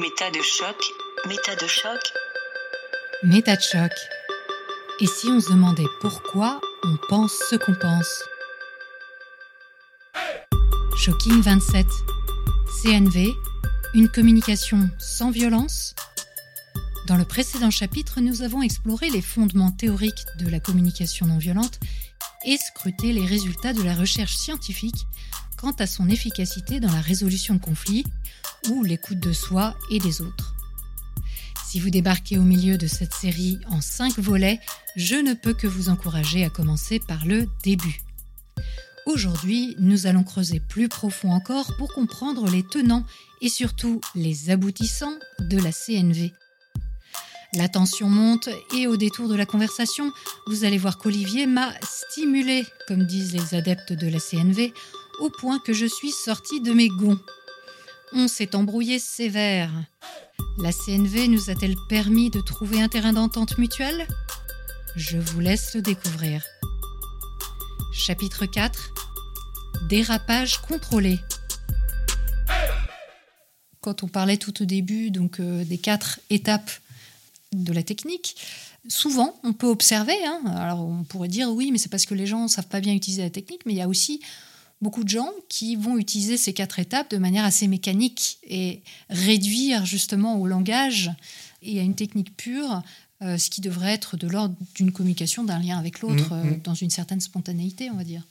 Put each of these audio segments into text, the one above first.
Méta de choc. Méta de choc. Méta de choc. Et si on se demandait pourquoi on pense ce qu'on pense? Shocking 27. CNV. Une communication sans violence Dans le précédent chapitre, nous avons exploré les fondements théoriques de la communication non violente et scruté les résultats de la recherche scientifique quant à son efficacité dans la résolution de conflits ou l'écoute de soi et des autres. Si vous débarquez au milieu de cette série en cinq volets, je ne peux que vous encourager à commencer par le début. Aujourd'hui, nous allons creuser plus profond encore pour comprendre les tenants et surtout les aboutissants de la CNV. La tension monte et au détour de la conversation, vous allez voir qu'Olivier m'a stimulé, comme disent les adeptes de la CNV, au point que je suis sortie de mes gonds. On s'est embrouillé sévère. La CNV nous a-t-elle permis de trouver un terrain d'entente mutuelle Je vous laisse le découvrir. Chapitre 4 Dérapage contrôlé. Quand on parlait tout au début donc euh, des quatre étapes de la technique, souvent on peut observer. Hein, alors on pourrait dire oui, mais c'est parce que les gens ne savent pas bien utiliser la technique, mais il y a aussi beaucoup de gens qui vont utiliser ces quatre étapes de manière assez mécanique et réduire justement au langage et à une technique pure euh, ce qui devrait être de l'ordre d'une communication, d'un lien avec l'autre, Mmh, mmh. euh, dans une certaine spontanéité, on va dire.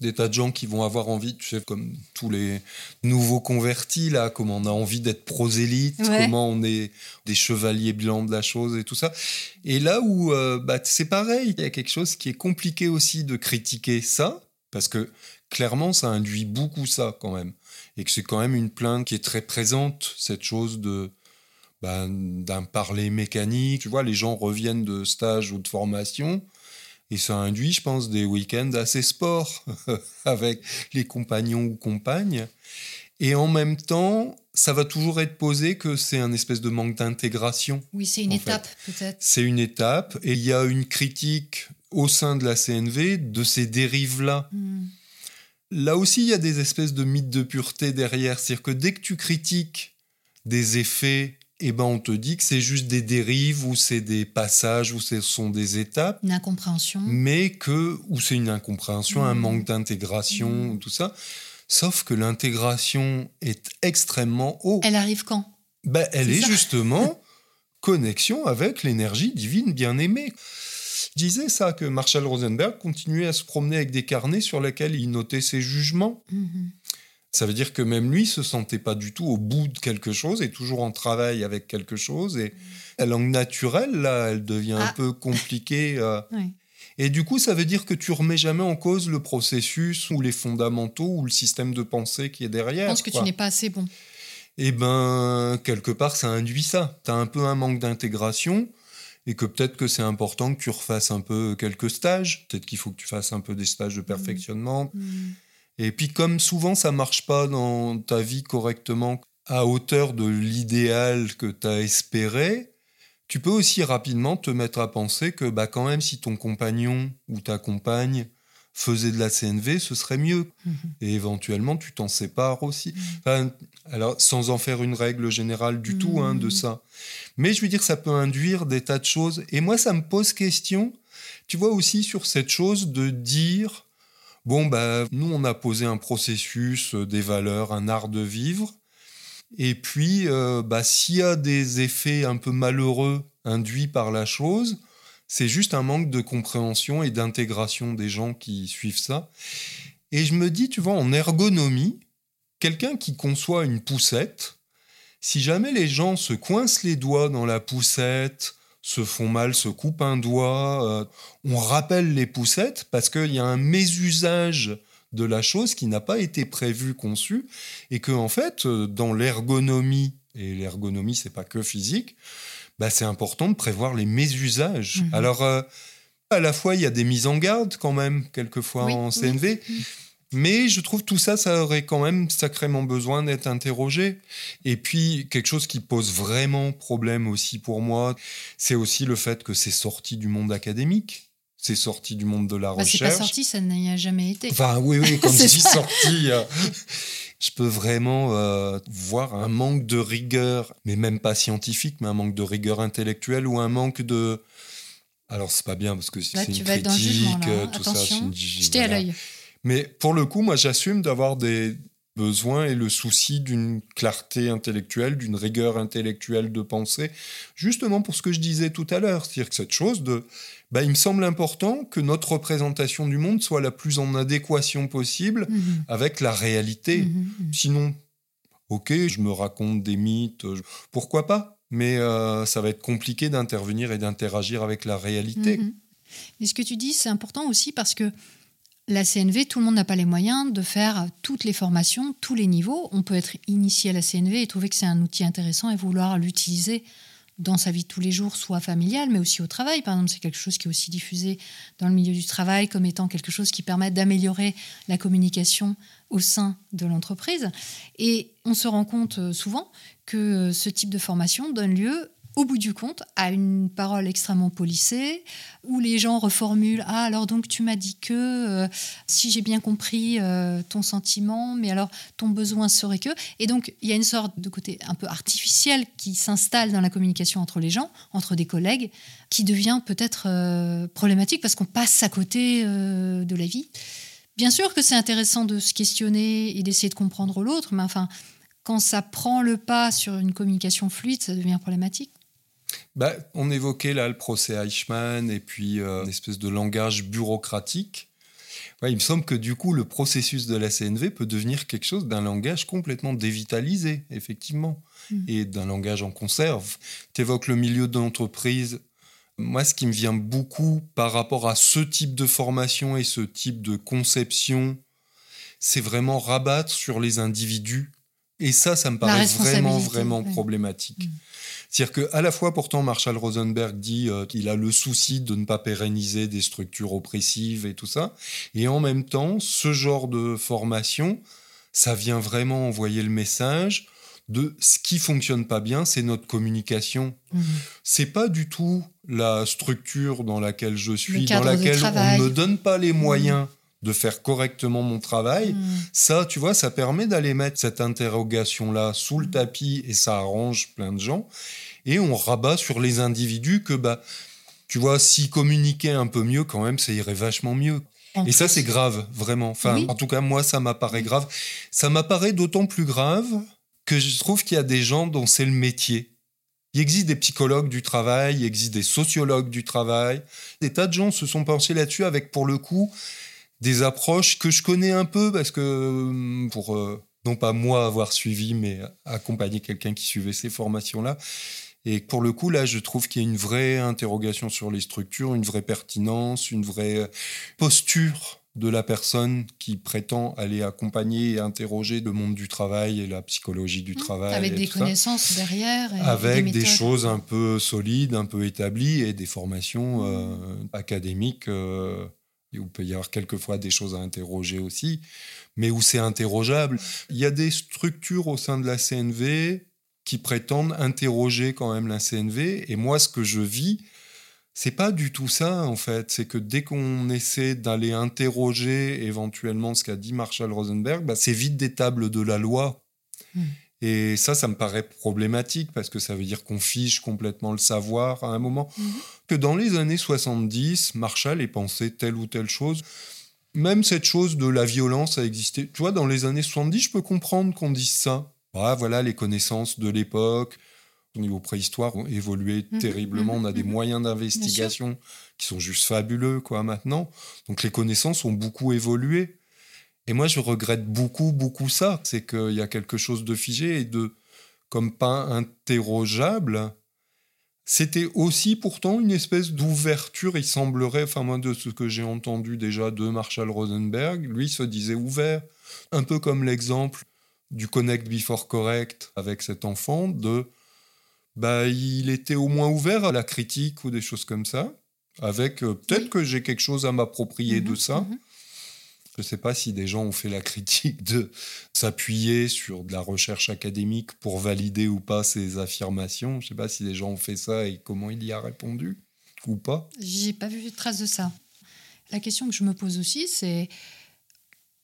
des tas de gens qui vont avoir envie, tu sais, comme tous les nouveaux convertis, là, comment on a envie d'être prosélyte, Ouais. comment on est des chevaliers blancs de la chose et tout ça. Et là où euh, bah, c'est pareil, il y a quelque chose qui est compliqué aussi de critiquer ça, parce que clairement, ça induit beaucoup ça quand même. Et que c'est quand même une plainte qui est très présente, cette chose de bah, d'un parler mécanique. Tu vois, les gens reviennent de stage ou de formation. Et ça induit, je pense, des week-ends assez sport avec les compagnons ou compagnes. Et en même temps, ça va toujours être posé que c'est un espèce de manque d'intégration. Oui, c'est une étape, peut-être. C'est une étape et il y a une critique au sein de la CNV de ces dérives-là. Hmm. Là aussi, il y a des espèces de mythes de pureté derrière. C'est-à-dire que dès que tu critiques des effets, eh ben on te dit que c'est juste des dérives ou c'est des passages ou ce sont des étapes Une incompréhension. mais que ou c'est une incompréhension, un Mhm. manque d'intégration, Mhm. tout ça. Sauf que l'intégration est extrêmement haut. Elle, arrive quand? Ben, elle est justement connexion avec l'énergie divine bien-aimée. Je disais ça, que Marshall Rosenberg continuait à se promener avec des carnets sur lesquels il notait ses jugements. Mhm. Ça veut dire que même lui se sentait pas du tout au bout de quelque chose et toujours en travail avec quelque chose. Et la langue naturelle, là, elle devient un. Ah. peu compliquée. euh, et du coup, ça veut dire que tu remets jamais en cause le processus ou les fondamentaux ou le système de pensée qui est Je derrière. pense que tu n'es pas assez bon. Eh ben, quelque part, ça induit ça. Tu as un peu un manque d'intégration et que peut-être que c'est important que tu refasses un peu quelques stages. Peut-être qu'il faut que tu fasses un peu des stages de perfectionnement. Hmm. Et puis, comme souvent, ça marche pas dans ta vie correctement à hauteur de l'idéal que tu as espéré, tu peux aussi rapidement te mettre à penser que, bah, quand même, si ton compagnon ou ta compagne faisait de la CNV, ce serait mieux. Mhm. Et éventuellement, tu t'en sépares aussi. Enfin, alors, sans en faire une règle générale du tout hein, de Mhm. ça. Mais je veux dire, ça peut induire des tas de choses. Et moi, ça me pose question, tu vois, aussi sur cette chose de dire, bon, bah, nous, on a posé un processus, euh, des valeurs, un art de vivre. Et puis, euh, bah, s'il y a des effets un peu malheureux induits par la chose, c'est juste un manque de compréhension et d'intégration des gens qui suivent ça. Et je me dis, tu vois, en ergonomie, quelqu'un qui conçoit une poussette, si jamais les gens se coincent les doigts dans la poussette, se font mal, se coupent un doigt, euh, on rappelle les poussettes parce qu'il y a un mésusage de la chose qui n'a pas été prévu, conçu, et que en fait, euh, dans l'ergonomie, et l'ergonomie, c'est pas que physique, bah, c'est important de prévoir les mésusages. Mhm. Alors, euh, à la fois, il y a des mises en garde quand même, quelquefois Oui, en. CNV, Mhm. mais je trouve tout ça, ça aurait quand même sacrément besoin d'être interrogé. Et puis, quelque chose qui pose vraiment problème aussi pour moi, c'est aussi le fait que c'est sorti du monde académique. C'est sorti du monde de la Bah, c'est pas recherche. sorti, ça n'y a jamais été. Enfin, oui, oui, comme C'est si ça. sorti. Je peux vraiment euh, voir un manque de rigueur, mais même pas scientifique, mais un manque de rigueur intellectuelle ou un manque de. Alors c'est pas bien parce que c'est une critique, hein. tout ça, c'est à l'œil. Mais pour le coup, moi, j'assume d'avoir des besoins et le souci d'une clarté intellectuelle, d'une rigueur intellectuelle de pensée, justement pour ce que je disais tout à l'heure, c'est-à-dire que cette chose de bah, il me semble important que notre représentation du monde soit la plus en adéquation possible mhm. avec la réalité. Mhm, mhm. Sinon, ok, je me raconte des mythes, pourquoi pas Mais euh, ça va être compliqué d'intervenir et d'interagir avec la réalité. Et ce que tu dis, c'est important aussi parce que la CNV, tout le monde n'a pas les moyens de faire toutes les formations, tous les niveaux. On peut être initié à la CNV et trouver que c'est un outil intéressant et vouloir l'utiliser dans sa vie de tous les jours, soit familiale, mais aussi au travail. Par exemple, c'est quelque chose qui est aussi diffusé dans le milieu du travail comme étant quelque chose qui permet d'améliorer la communication au sein de l'entreprise. Et on se rend compte euh, souvent que euh, ce type de formation donne lieu au bout du compte, à une parole extrêmement polissée, où les gens reformulent Ah, alors donc tu m'as dit que, euh, si j'ai bien compris euh, ton sentiment, mais alors ton besoin serait que. Et donc, il y a une sorte de côté un peu artificiel qui s'installe dans la communication entre les gens, entre des collègues, qui devient peut-être euh, problématique parce qu'on passe à côté de la vie. Bien sûr que c'est intéressant de se questionner et d'essayer de comprendre l'autre, mais enfin, quand ça prend le pas sur une communication fluide, ça devient problématique. Bah, on évoquait là le procès Eichmann et puis euh, une espèce de langage bureaucratique. il me semble que du coup, le processus de la CNV peut devenir quelque chose d'un langage complètement dévitalisé, effectivement, hmm. et d'un langage en conserve. Tu évoques le milieu de l'entreprise. Moi, ce qui me vient beaucoup par rapport à ce type de formation et ce type de conception, c'est vraiment rabattre sur les individus. Et ça, ça me paraît vraiment, vraiment problématique. Hmm. C'est-à-dire qu'à la fois, pourtant, Marshall Rosenberg dit euh, qu'il a le souci de ne pas pérenniser des structures oppressives et tout ça. Et en même temps, ce genre de formation, ça vient vraiment envoyer le message de ce qui fonctionne pas bien, c'est notre communication. Ce mmh. C'est pas du tout la structure dans laquelle je suis, dans laquelle on ne me donne pas les mmh. moyens de faire correctement mon travail. Mmh. Ça, tu vois, ça permet d'aller mettre cette interrogation-là sous le tapis et ça arrange plein de gens et on rabat sur les individus que, bah, tu vois, s'ils communiquaient un peu mieux, quand même, ça irait vachement mieux. et ça, c'est grave, vraiment. Enfin, en tout cas, moi, ça m'apparaît grave. Ça m'apparaît d'autant plus grave que je trouve qu'il y a des gens dont c'est le métier. Il existe des psychologues du travail, il existe des sociologues du travail. Des tas de gens se sont penchés là-dessus avec, pour le coup, des approches que je connais un peu parce que, pour euh, non pas moi avoir suivi, mais accompagner quelqu'un qui suivait ces formations-là, et pour le coup, là, je trouve qu'il y a une vraie interrogation sur les structures, une vraie pertinence, une vraie euh, posture de la personne qui prétend aller accompagner et interroger le monde du travail et la psychologie du mmh, travail. Avec des connaissances derrière. avec des, choses un peu solides, un peu établies et des formations mmh. euh, académiques euh, où il peut y avoir quelquefois des choses à interroger aussi, mais où c'est interrogeable. Il y a des structures au sein de la CNV qui prétendent interroger quand même la CNV. Et moi, ce que je vis, c'est pas du tout ça, en fait. C'est que dès qu'on essaie d'aller interroger éventuellement ce qu'a dit Marshall Rosenberg, bah, c'est vite des tables de la loi. Hmm. Et ça, ça me paraît problématique parce que ça veut dire qu'on fiche complètement le savoir à un moment. Hmm. Que dans les années 70, Marshall ait pensé telle ou telle chose. Même cette chose de la violence a existé. Tu vois, dans les années 70, je peux comprendre qu'on dise ça. Ah, voilà, les connaissances de l'époque au niveau préhistoire ont évolué mhm, terriblement. On a des mhm, moyens d'investigation qui sont juste fabuleux quoi maintenant. Donc les connaissances ont beaucoup évolué. Et moi, je regrette beaucoup, beaucoup ça. C'est qu'il y a quelque chose de figé et de comme pas interrogeable. C'était aussi pourtant une espèce d'ouverture. Il semblerait, enfin moi de ce que j'ai entendu déjà de Marshall Rosenberg, lui se disait ouvert, un peu comme l'exemple du connect before correct avec cet enfant, de bah, il était au moins ouvert à la critique ou des choses comme ça, avec euh, peut-être que j'ai quelque chose à m'approprier de mhm, ça. Mhm. Je ne sais pas si des gens ont fait la critique de s'appuyer sur de la recherche académique pour valider ou pas ces affirmations. Je ne sais pas si des gens ont fait ça et comment il y a répondu ou pas. J'ai pas vu de trace de ça. La question que je me pose aussi, c'est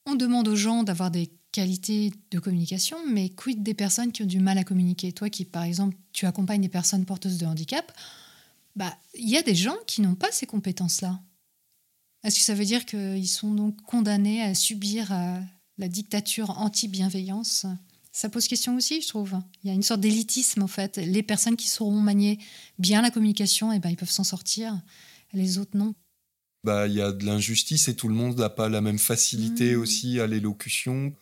on demande aux gens d'avoir des qualité de communication, mais quid des personnes qui ont du mal à communiquer? Toi qui, par exemple, tu accompagnes des personnes porteuses de handicap, bah, il y a des gens qui n'ont pas ces compétences-là. Est-ce que ça veut dire qu'ils sont donc condamnés à subir euh, la dictature anti-bienveillance? Ça pose question aussi, je trouve. Il y a une sorte d'élitisme, en fait. Les personnes qui sauront manier bien la communication, eh ben, ils peuvent s'en sortir. Les autres, non. Bah, il y a de l'injustice et tout le monde n'a pas la même facilité Mmh. aussi à l'élocution.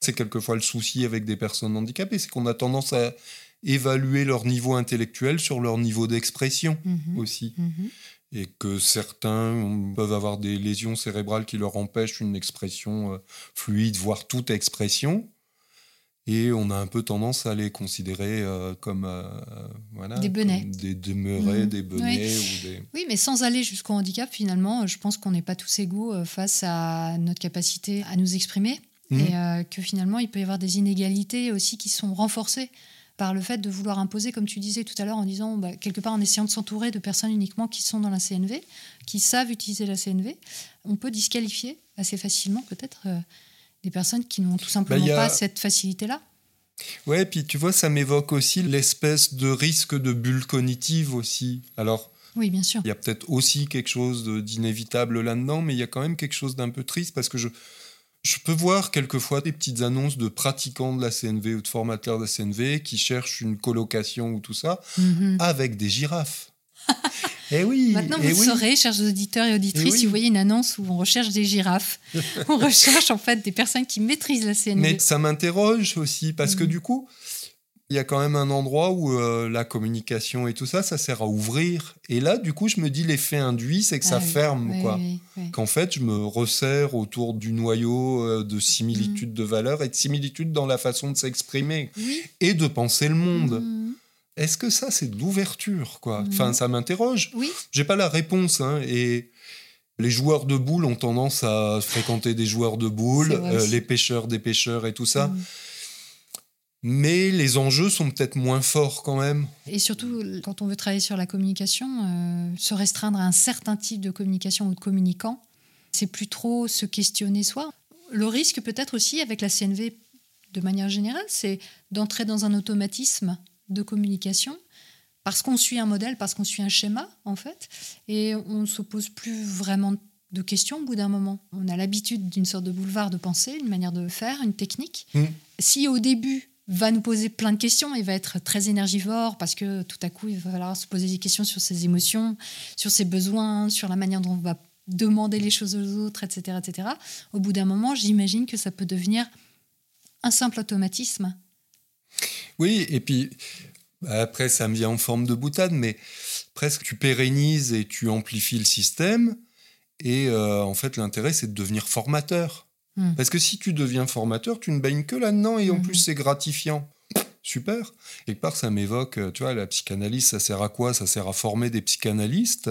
C'est quelquefois le souci avec des personnes handicapées, c'est qu'on a tendance à évaluer leur niveau intellectuel sur leur niveau d'expression Mhm. aussi. Mhm. Et que certains peuvent avoir des lésions cérébrales qui leur empêchent une expression euh, fluide, voire toute expression. Et on a un peu tendance à les considérer euh, comme euh, voilà, Des benets. des demeurés, Mhm. des benets ou des. Oui, mais sans aller jusqu'au handicap, finalement, je pense qu'on n'est pas tous égaux face à notre capacité à nous exprimer. Mhm. Et euh, que finalement, il peut y avoir des inégalités aussi qui sont renforcées par le fait de vouloir imposer, comme tu disais tout à l'heure, en disant, bah, quelque part, en essayant de s'entourer de personnes uniquement qui sont dans la CNV, qui savent utiliser la CNV, on peut disqualifier assez facilement peut-être euh, des personnes qui n'ont tout simplement Bah, a- pas cette facilité-là. Ouais, puis tu vois, ça m'évoque aussi l'espèce de risque de bulle cognitive aussi. Alors, Oui, bien sûr. il y a peut-être aussi quelque chose d'inévitable là-dedans, mais il y a quand même quelque chose d'un peu triste parce que je, je peux voir quelquefois des petites annonces de pratiquants de la CNV ou de formateurs de la CNV qui cherchent une colocation ou tout ça Mhm. avec des girafes. eh oui, Maintenant, eh vous oui. saurez, chers auditeurs et auditrices, Eh oui. si vous voyez une annonce où on recherche des girafes, on recherche en fait des personnes qui maîtrisent la CNV. Mais ça m'interroge aussi parce que Mhm. du coup, il y a quand même un endroit où euh, la communication et tout ça, ça sert à ouvrir. Et là, du coup, je me dis l'effet induit, c'est que ça Ah oui, ferme, oui, quoi. oui. Qu'en fait, je me resserre autour du noyau euh, de similitudes de valeurs et de similitudes dans la façon de s'exprimer et de penser le monde. Mhm. Est-ce que ça, c'est de l'ouverture, quoi? Mhm. Enfin, ça m'interroge. Oui, J'ai pas la réponse, hein, et les joueurs de boules ont tendance à fréquenter des joueurs de boules, euh, les pêcheurs des pêcheurs et tout ça. Mais les enjeux sont peut-être moins forts quand même. Et surtout, quand on veut travailler sur la communication, euh, se restreindre à un certain type de communication ou de communicant, c'est plus trop se questionner soi. Le risque peut-être aussi avec la CNV de manière générale, c'est d'entrer dans un automatisme de communication parce qu'on suit un modèle, parce qu'on suit un schéma en fait, et on ne se pose plus vraiment de questions au bout d'un moment. On a l'habitude d'une sorte de boulevard de pensée, une manière de faire, une technique. Mm. Si au début va nous poser plein de questions, il va être très énergivore parce que tout à coup il va falloir se poser des questions sur ses émotions, sur ses besoins, sur la manière dont on va demander les choses aux autres, etc., etc. Au bout d'un moment, j'imagine que ça peut devenir un simple automatisme. Oui, et puis après, ça me vient en forme de boutade, mais presque tu pérennises et tu amplifies le système. Et euh, en fait, l'intérêt, c'est de devenir formateur. Mm. Parce que si tu deviens formateur, tu ne baignes que là-dedans et en Mhm. plus, c'est gratifiant. Super. Quelque part, ça m'évoque, euh, tu vois, la psychanalyse, ça sert à quoi? Ça sert à former des psychanalystes.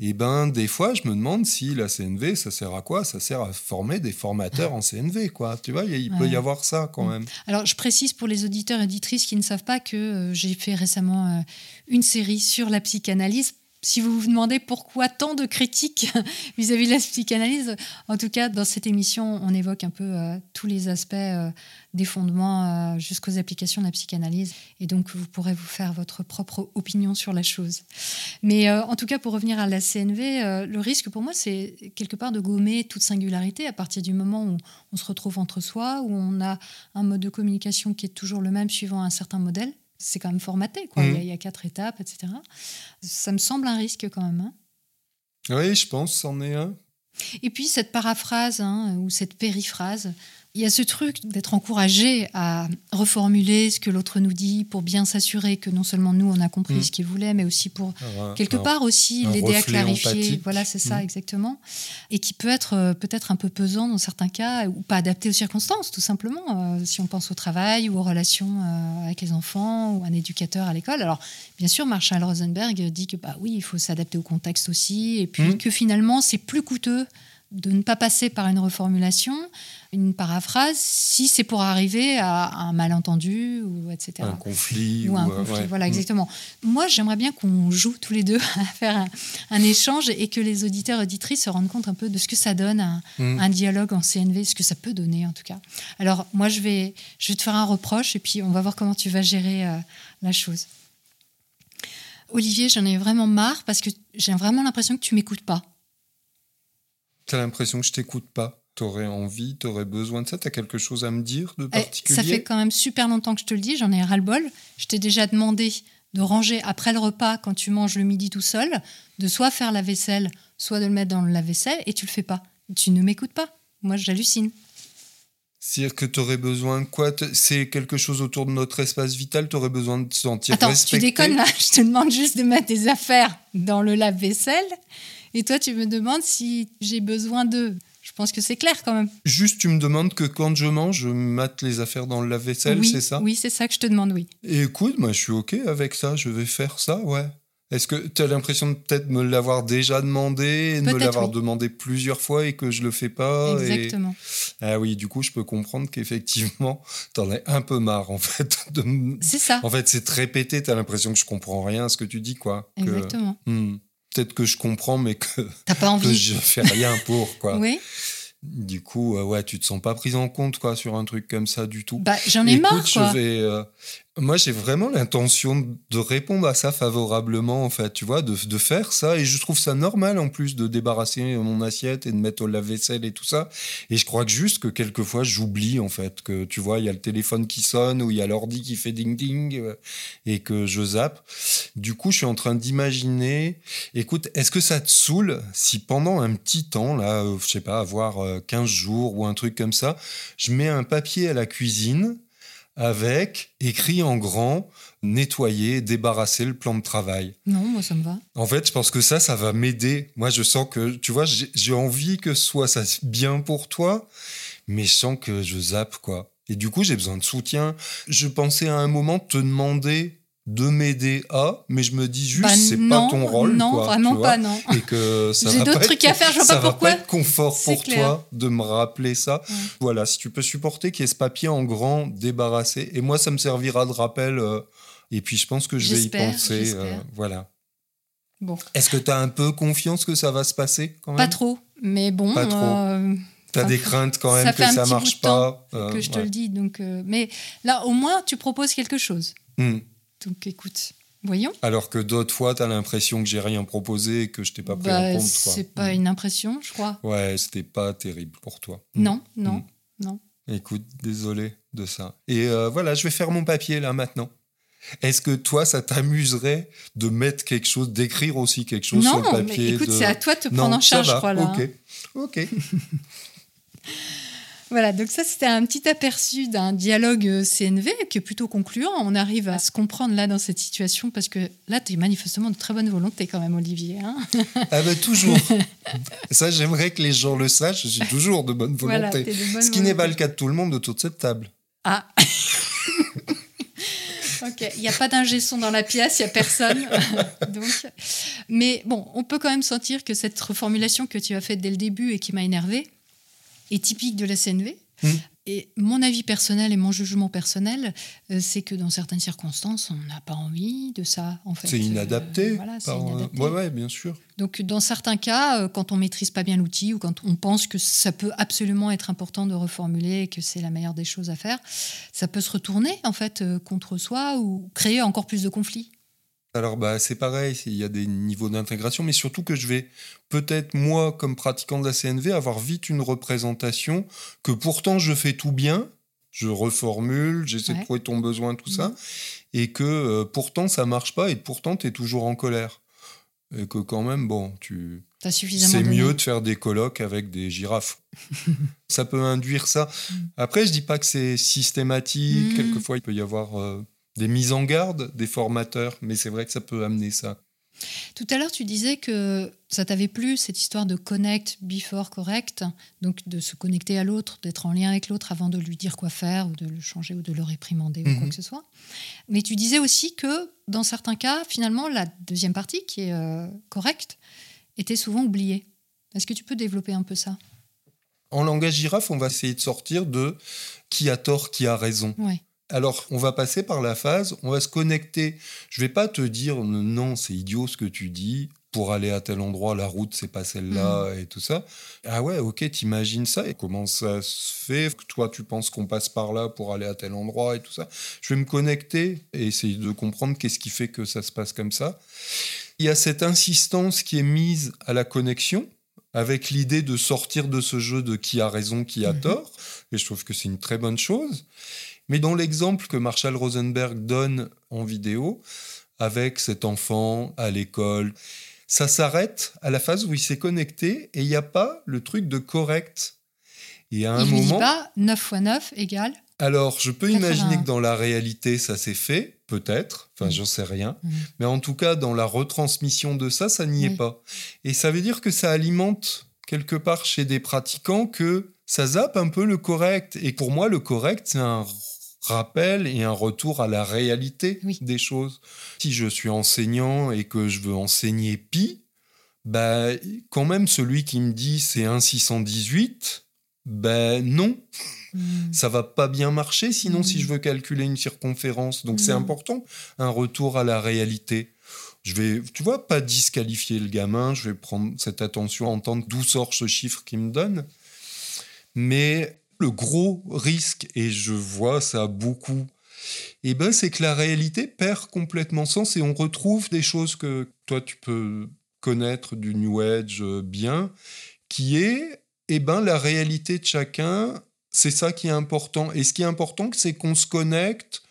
Et ben, des fois, je me demande si la CNV, ça sert à quoi? Ça sert à former des formateurs en CNV, quoi. Tu vois, il peut y avoir ça quand Mm. même. Alors, je précise pour les auditeurs et auditrices qui ne savent pas que euh, j'ai fait récemment euh, une série sur la psychanalyse. Si vous vous demandez pourquoi tant de critiques vis-à-vis de la psychanalyse, en tout cas, dans cette émission, on évoque un peu euh, tous les aspects euh, des fondements euh, jusqu'aux applications de la psychanalyse. Et donc, vous pourrez vous faire votre propre opinion sur la chose. Mais en tout cas, pour revenir à la CNV, le risque pour moi, c'est quelque part de gommer toute singularité à partir du moment où on se retrouve entre soi, où on a un mode de communication qui est toujours le même suivant un certain modèle. C'est quand même formaté, quoi. Il, y a, il y a quatre étapes, etc. Ça me semble un risque quand même. hein. Oui, je pense, c'en est un. Et puis cette paraphrase hein, ou cette périphrase, il y a ce truc d'être encouragé à reformuler ce que l'autre nous dit pour bien s'assurer que non seulement nous on a compris Mm. ce qu'il voulait, mais aussi pour Un- quelque un- part aussi l'aider à clarifier. empathique. Voilà, c'est ça Mm. exactement. Et qui peut être euh, peut-être un peu pesant dans certains cas ou pas adapté aux circonstances, tout simplement. Euh, si on pense au travail ou aux relations euh, avec les enfants ou un éducateur à l'école. Alors, bien sûr, Marshall Rosenberg dit que bah oui, il faut s'adapter au contexte aussi, et puis Mm. que finalement c'est plus coûteux de ne pas passer par une reformulation, une paraphrase, si c'est pour arriver à un malentendu ou etc. Un conflit. Ou un euh, conflit, ouais. voilà, Mm. exactement. Moi, j'aimerais bien qu'on joue tous les deux à faire un, un échange et que les auditeurs et auditrices se rendent compte un peu de ce que ça donne, un, Mm. un dialogue en CNV, ce que ça peut donner en tout cas. Alors, moi, je vais, je vais te faire un reproche et puis on va voir comment tu vas gérer euh, la chose. Olivier, j'en ai vraiment marre parce que j'ai vraiment l'impression que tu m'écoutes pas. T'as l'impression que je t'écoute pas. T'aurais envie, t'aurais besoin de ça? T'as quelque chose à me dire de Eh, particulier? ça fait quand même super longtemps que je te le dis, j'en ai ras-le-bol. Je t'ai déjà demandé de ranger après le repas, quand tu manges le midi tout seul, de soit faire la vaisselle, soit de le mettre dans le lave-vaisselle, et tu le fais pas. Tu ne m'écoutes pas. Moi, j'hallucine. C'est-à-dire que t'aurais besoin de quoi? C'est quelque chose autour de notre espace vital? T'aurais besoin de te sentir Attends, respecté? tu déconnes là Je te demande juste de mettre des affaires dans le lave-vaisselle, et toi, tu me demandes si j'ai besoin d'eux. Je pense que c'est clair quand même. Juste, tu me demandes que quand je mange, je mate les affaires dans le lave-vaisselle, oui, c'est ça Oui, c'est ça que je te demande, oui. Et écoute, moi, je suis OK avec ça. Je vais faire ça, ouais. Est-ce que tu as l'impression de peut-être me l'avoir déjà demandé, et de me l'avoir oui. demandé plusieurs fois et que je le fais pas et- Exactement. Ah oui, du coup, je peux comprendre qu'effectivement, t'en as un peu marre, en fait. de C'est ça. En fait, c'est te répéter, t'as l'impression que je comprends rien à ce que tu dis, quoi. Que- Exactement. Hmm. Peut-être que je comprends, mais que, T'as pas que envie. je fais rien pour, quoi. Oui. Du coup, euh, ouais, tu te sens pas prise en compte, quoi, sur un truc comme ça du tout. Bah, j'en ai Écoute, marre, quoi. je vais. euh, moi, j'ai vraiment l'intention de répondre à ça favorablement, en fait, tu vois, de, de faire ça. Et je trouve ça normal, en plus, de débarrasser mon assiette et de mettre au lave-vaisselle et tout ça. Et je crois juste que quelquefois, j'oublie, en fait, que tu vois, il y a le téléphone qui sonne ou il y a l'ordi qui fait ding-ding euh, et que je zappe. Du coup, je suis en train d'imaginer. Écoute, est-ce que ça te saoule si pendant un petit temps, là, euh, je sais pas, avoir euh, 15 jours ou un truc comme ça, je mets un papier à la cuisine avec écrit en grand nettoyer, débarrasser le plan de travail. Non, moi, ça me va. En fait, je pense que ça, ça va m'aider. Moi, je sens que, tu vois, j'ai envie que ce soit ça bien pour toi, mais je sens que je zappe, quoi. Et du coup, j'ai besoin de soutien. Je pensais à un moment te demander de m'aider à, mais je me dis juste, Bah, c'est pas ton rôle, Non, quoi, vraiment pas, non. Et que ça J'ai va d'autres pas trucs être- à faire, je vois ça pas va pourquoi. pas être confort pour clair. toi de me rappeler ça. Ouais. Voilà, si tu peux supporter qu'il y ait ce papier en grand débarrassé. Et moi, ça me servira de rappel. euh, et puis, je pense que je vais y penser. euh, voilà. Bon, Est-ce que tu as un peu confiance que ça va se passer quand même? Pas trop, mais bon. Pas trop. euh, Tu as ça des craintes quand ça même que ça marche pas que je te ouais. le dis. Donc, mais là, au moins, tu proposes quelque chose. Hmm. Donc, écoute, voyons. Alors que d'autres fois, tu as l'impression que j'ai rien proposé et que je t'ai pas pris Bah, en compte. c'est pas Hmm. une impression, je crois. Ouais, c'était pas terrible pour toi. Hmm. Non, non, Mm. non. Écoute, désolé de ça. Et euh, voilà, je vais faire mon papier là maintenant. Est-ce que toi, ça t'amuserait de mettre quelque chose, d'écrire aussi quelque chose sur le Non, papier mais écoute, de- c'est à toi de te Non, prendre en ça charge, va, je crois, là. Ok, ok. Voilà, donc ça, c'était un petit aperçu d'un dialogue euh, CNV qui est plutôt concluant. On arrive à se comprendre là dans cette situation parce que là, tu es manifestement de très bonne volonté quand même, Olivier. hein. Ah ben toujours. ça, j'aimerais que les gens le sachent. Je suis toujours de bonne volonté. Voilà, de bonne Ce qui n'est pas le cas de tout le monde autour de cette table. Ah Ok, il n'y a pas d'ingé son dans la pièce, il n'y a personne. Donc, mais bon, on peut quand même sentir que cette reformulation que tu as faite dès le début et qui m'a énervé est typique de la CNV. Mm. Et mon avis personnel et mon jugement personnel, euh, c'est que dans certaines circonstances, on n'a pas envie de ça. En fait, C'est inadapté. Euh, voilà, par, inadapté. Ouais, ouais, bien sûr. Donc, dans certains cas, euh, quand on maîtrise pas bien l'outil ou quand on pense que ça peut absolument être important de reformuler et que c'est la meilleure des choses à faire, ça peut se retourner en fait contre soi ou créer encore plus de conflits. Alors, bah, c'est pareil, il y a des niveaux d'intégration, mais surtout que je vais peut-être, moi, comme pratiquant de la CNV, avoir vite une représentation que pourtant je fais tout bien, je reformule, j'essaie de trouver ton besoin, tout ça, Mhm. et que euh, pourtant ça marche pas et pourtant tu es toujours en colère. Et que quand même, bon, tu. C'est mieux de faire des colloques avec des girafes. ça peut induire ça. Après, je dis pas que c'est systématique. Mm. Quelquefois, il peut y avoir euh, des mises en garde des formateurs, mais c'est vrai que ça peut amener ça. Tout à l'heure, tu disais que ça t'avait plu, cette histoire de connect before correct, donc de se connecter à l'autre, d'être en lien avec l'autre avant de lui dire quoi faire ou de le changer ou de le réprimander ou quoi Mhm. que ce soit. Mais tu disais aussi que dans certains cas, finalement, la deuxième partie, qui est euh, correcte, était souvent oubliée. Est-ce que tu peux développer un peu ça? En langage girafe, on va essayer de sortir de qui a tort, qui a raison. Ouais. Alors, on va passer par la phase, on va se connecter. Je vais pas te dire non, c'est idiot ce que tu dis. Pour aller à tel endroit, la route, c'est pas celle-là et tout ça. Ah ouais, ok, t'imagines ça et comment ça se fait que Toi, tu penses qu'on passe par là pour aller à tel endroit et tout ça. Je vais me connecter et essayer de comprendre qu'est-ce qui fait que ça se passe comme ça. Il y a cette insistance qui est mise à la connexion avec l'idée de sortir de ce jeu de qui a raison, qui a Mhm. tort. Et je trouve que c'est une très bonne chose. Mais dans l'exemple que Marshall Rosenberg donne en vidéo, avec cet enfant à l'école, ça s'arrête à la phase où il s'est connecté et il n'y a pas le truc de correct. Et à un Il lui dit moment, pas 9 fois 9 égale. alors je peux 81. imaginer que dans la réalité ça s'est fait, peut-être, enfin Mm. j'en sais rien, Mm. mais en tout cas dans la retransmission de ça, ça n'y Oui. est pas. Et ça veut dire que ça alimente quelque part chez des pratiquants que ça zappe un peu le correct. Et pour moi, le correct, c'est un rappel et un retour à la réalité Oui. des choses. Si je suis enseignant et que je veux enseigner pi, bah, quand même celui qui me dit c'est un 618, ben non, Hmm. ça va pas bien marcher sinon si je veux calculer une circonférence. Donc c'est Mm. important, un retour à la réalité. Je vais, tu vois, pas disqualifier le gamin, je vais prendre cette attention à entendre d'où sort ce chiffre qu'il me donne. Mais le gros risque, et je vois ça beaucoup, eh ben, c'est que la réalité perd complètement sens et on retrouve des choses que toi tu peux connaître du New Age euh, bien, qui est eh ben, la réalité de chacun, c'est ça qui est important. Et ce qui est important, c'est qu'on se connecte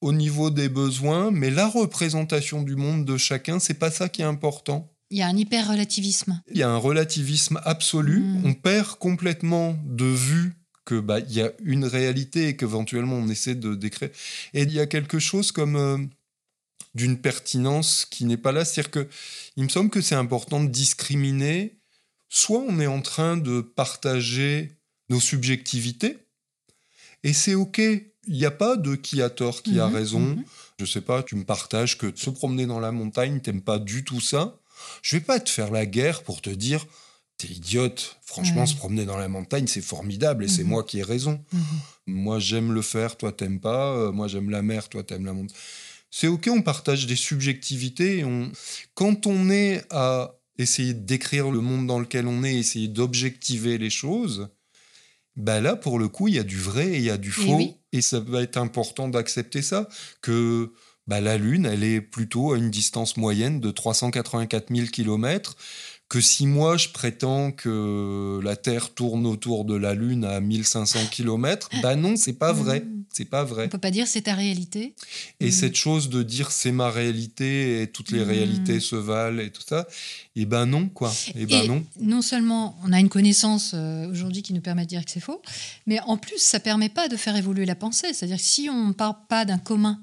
au niveau des besoins, mais la représentation du monde de chacun, c'est pas ça qui est important. Il y a un hyper-relativisme. Il y a un relativisme absolu. Mm. On perd complètement de vue que bah il y a une réalité et qu'éventuellement on essaie de décrire. Et il y a quelque chose comme euh, d'une pertinence qui n'est pas là. C'est-à-dire que il me semble que c'est important de discriminer. Soit on est en train de partager nos subjectivités, et c'est ok. Il n'y a pas de qui a tort, qui a Mhm, raison. mhm. Je sais pas, tu me partages que se promener dans la montagne, t'aimes pas du tout ça. Je vais pas te faire la guerre pour te dire t'es idiote. Franchement, Ouais. se promener dans la montagne, c'est formidable et c'est Mhm. moi qui ai raison. Mhm. Moi, j'aime le faire, toi, t'aimes pas. Euh, moi, j'aime la mer, toi, t'aimes la montagne. C'est ok, on partage des subjectivités. Et on... Quand on est à essayer de décrire le monde dans lequel on est, essayer d'objectiver les choses, bah là, pour le coup, il y a du vrai et il y a du Et faux. oui. Et ça va être important d'accepter ça, que bah, la Lune, elle est plutôt à une distance moyenne de 384 000 km, que si moi je prétends que la Terre tourne autour de la Lune à 1500 km, bah non, c'est pas vrai. Mm. C'est pas On vrai. peut pas dire c'est ta réalité. Et Mm. cette chose de dire c'est ma réalité et toutes les Mm. réalités se valent et tout ça, et ben non, quoi. Et ben Et non. non seulement on a une connaissance euh, aujourd'hui qui nous permet de dire que c'est faux, mais en plus ça permet pas de faire évoluer la pensée. C'est-à-dire que si on ne part pas d'un commun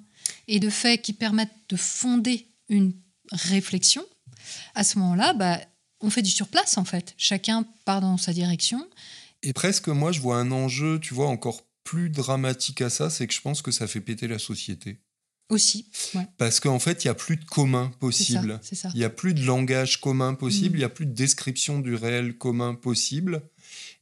et de faits qui permettent de fonder une réflexion, à ce moment-là, bah, on fait du surplace en fait. Chacun part dans sa direction. Et presque, moi, je vois un enjeu, tu vois, encore plus dramatique à ça, c'est que je pense que ça fait péter la société. Aussi, ouais, Parce qu'en fait, il n'y a plus de commun possible. Il n'y a plus de langage commun possible, Mm. il n'y a plus de description du réel commun possible,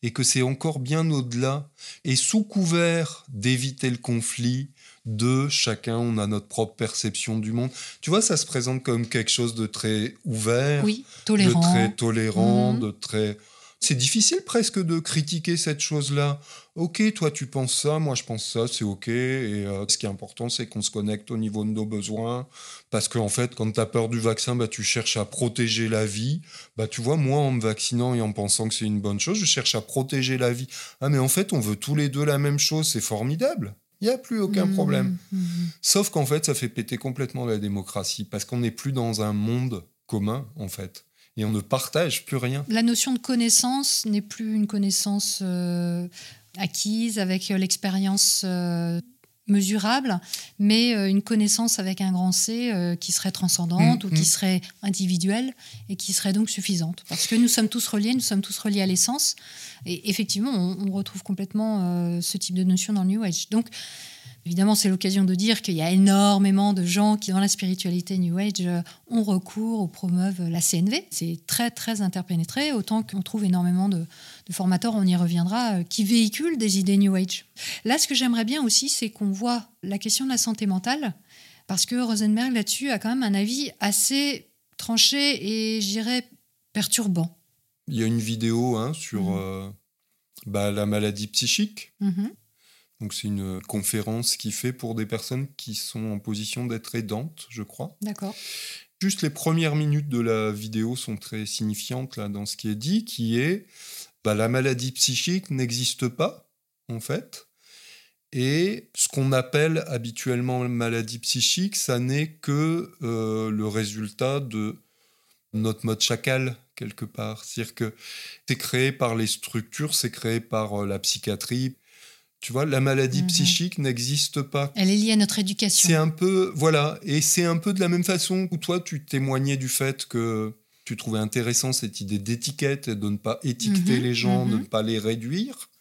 et que c'est encore bien au-delà. Et sous couvert d'éviter le conflit, de chacun, on a notre propre perception du monde. Tu vois, ça se présente comme quelque chose de très ouvert, Oui, de très tolérant, Mhm. de très... C'est difficile presque de critiquer cette chose-là. Ok, toi tu penses ça, moi je pense ça, c'est ok. Et euh, ce qui est important, c'est qu'on se connecte au niveau de nos besoins. Parce qu'en fait, quand tu as peur du vaccin, bah, tu cherches à protéger la vie. Bah, tu vois, moi, en me vaccinant et en pensant que c'est une bonne chose, je cherche à protéger la vie. Ah, mais en fait, on veut tous les deux la même chose, c'est formidable. Il n'y a plus aucun problème. mhm. Sauf qu'en fait, ça fait péter complètement la démocratie. Parce qu'on n'est plus dans un monde commun, en fait. Et on ne partage plus rien. La notion de connaissance n'est plus une connaissance euh, acquise avec euh, l'expérience euh, mesurable, mais euh, une connaissance avec un grand C euh, qui serait transcendante Mm, ou qui mm. serait individuelle et qui serait donc suffisante. Parce que nous sommes tous reliés, nous sommes tous reliés à l'essence. Et effectivement, on, on retrouve complètement euh, ce type de notion dans le New Age. Donc, Évidemment, c'est l'occasion de dire qu'il y a énormément de gens qui, dans la spiritualité New Age, euh, ont recours ou promeuvent la CNV. C'est très, très interpénétré, autant qu'on trouve énormément de, formateurs, on y reviendra, euh, qui véhiculent des idées New Age. Là, ce que j'aimerais bien aussi, c'est qu'on voit la question de la santé mentale, parce que Rosenberg, là-dessus, a quand même un avis assez tranché et, je dirais, perturbant. Il y a une vidéo hein, sur mmh. euh, bah, la maladie psychique. Mmh donc c'est une conférence qui fait pour des personnes qui sont en position d'être aidantes, je crois. D'accord. Juste les premières minutes de la vidéo sont très signifiantes là dans ce qui est dit, qui est bah, la maladie psychique n'existe pas en fait. Et ce qu'on appelle habituellement maladie psychique, ça n'est que euh, le résultat de notre mode chacal quelque part. C'est-à-dire que c'est créé par les structures, c'est créé par euh, la psychiatrie, tu vois, la maladie mhm. psychique n'existe pas. Elle est liée à notre éducation. C'est un peu, voilà, et c'est un peu de la même façon où toi, tu témoignais du fait que tu trouvais intéressant cette idée d'étiquette, de ne pas étiqueter mhm. les gens, de mhm. ne pas les réduire.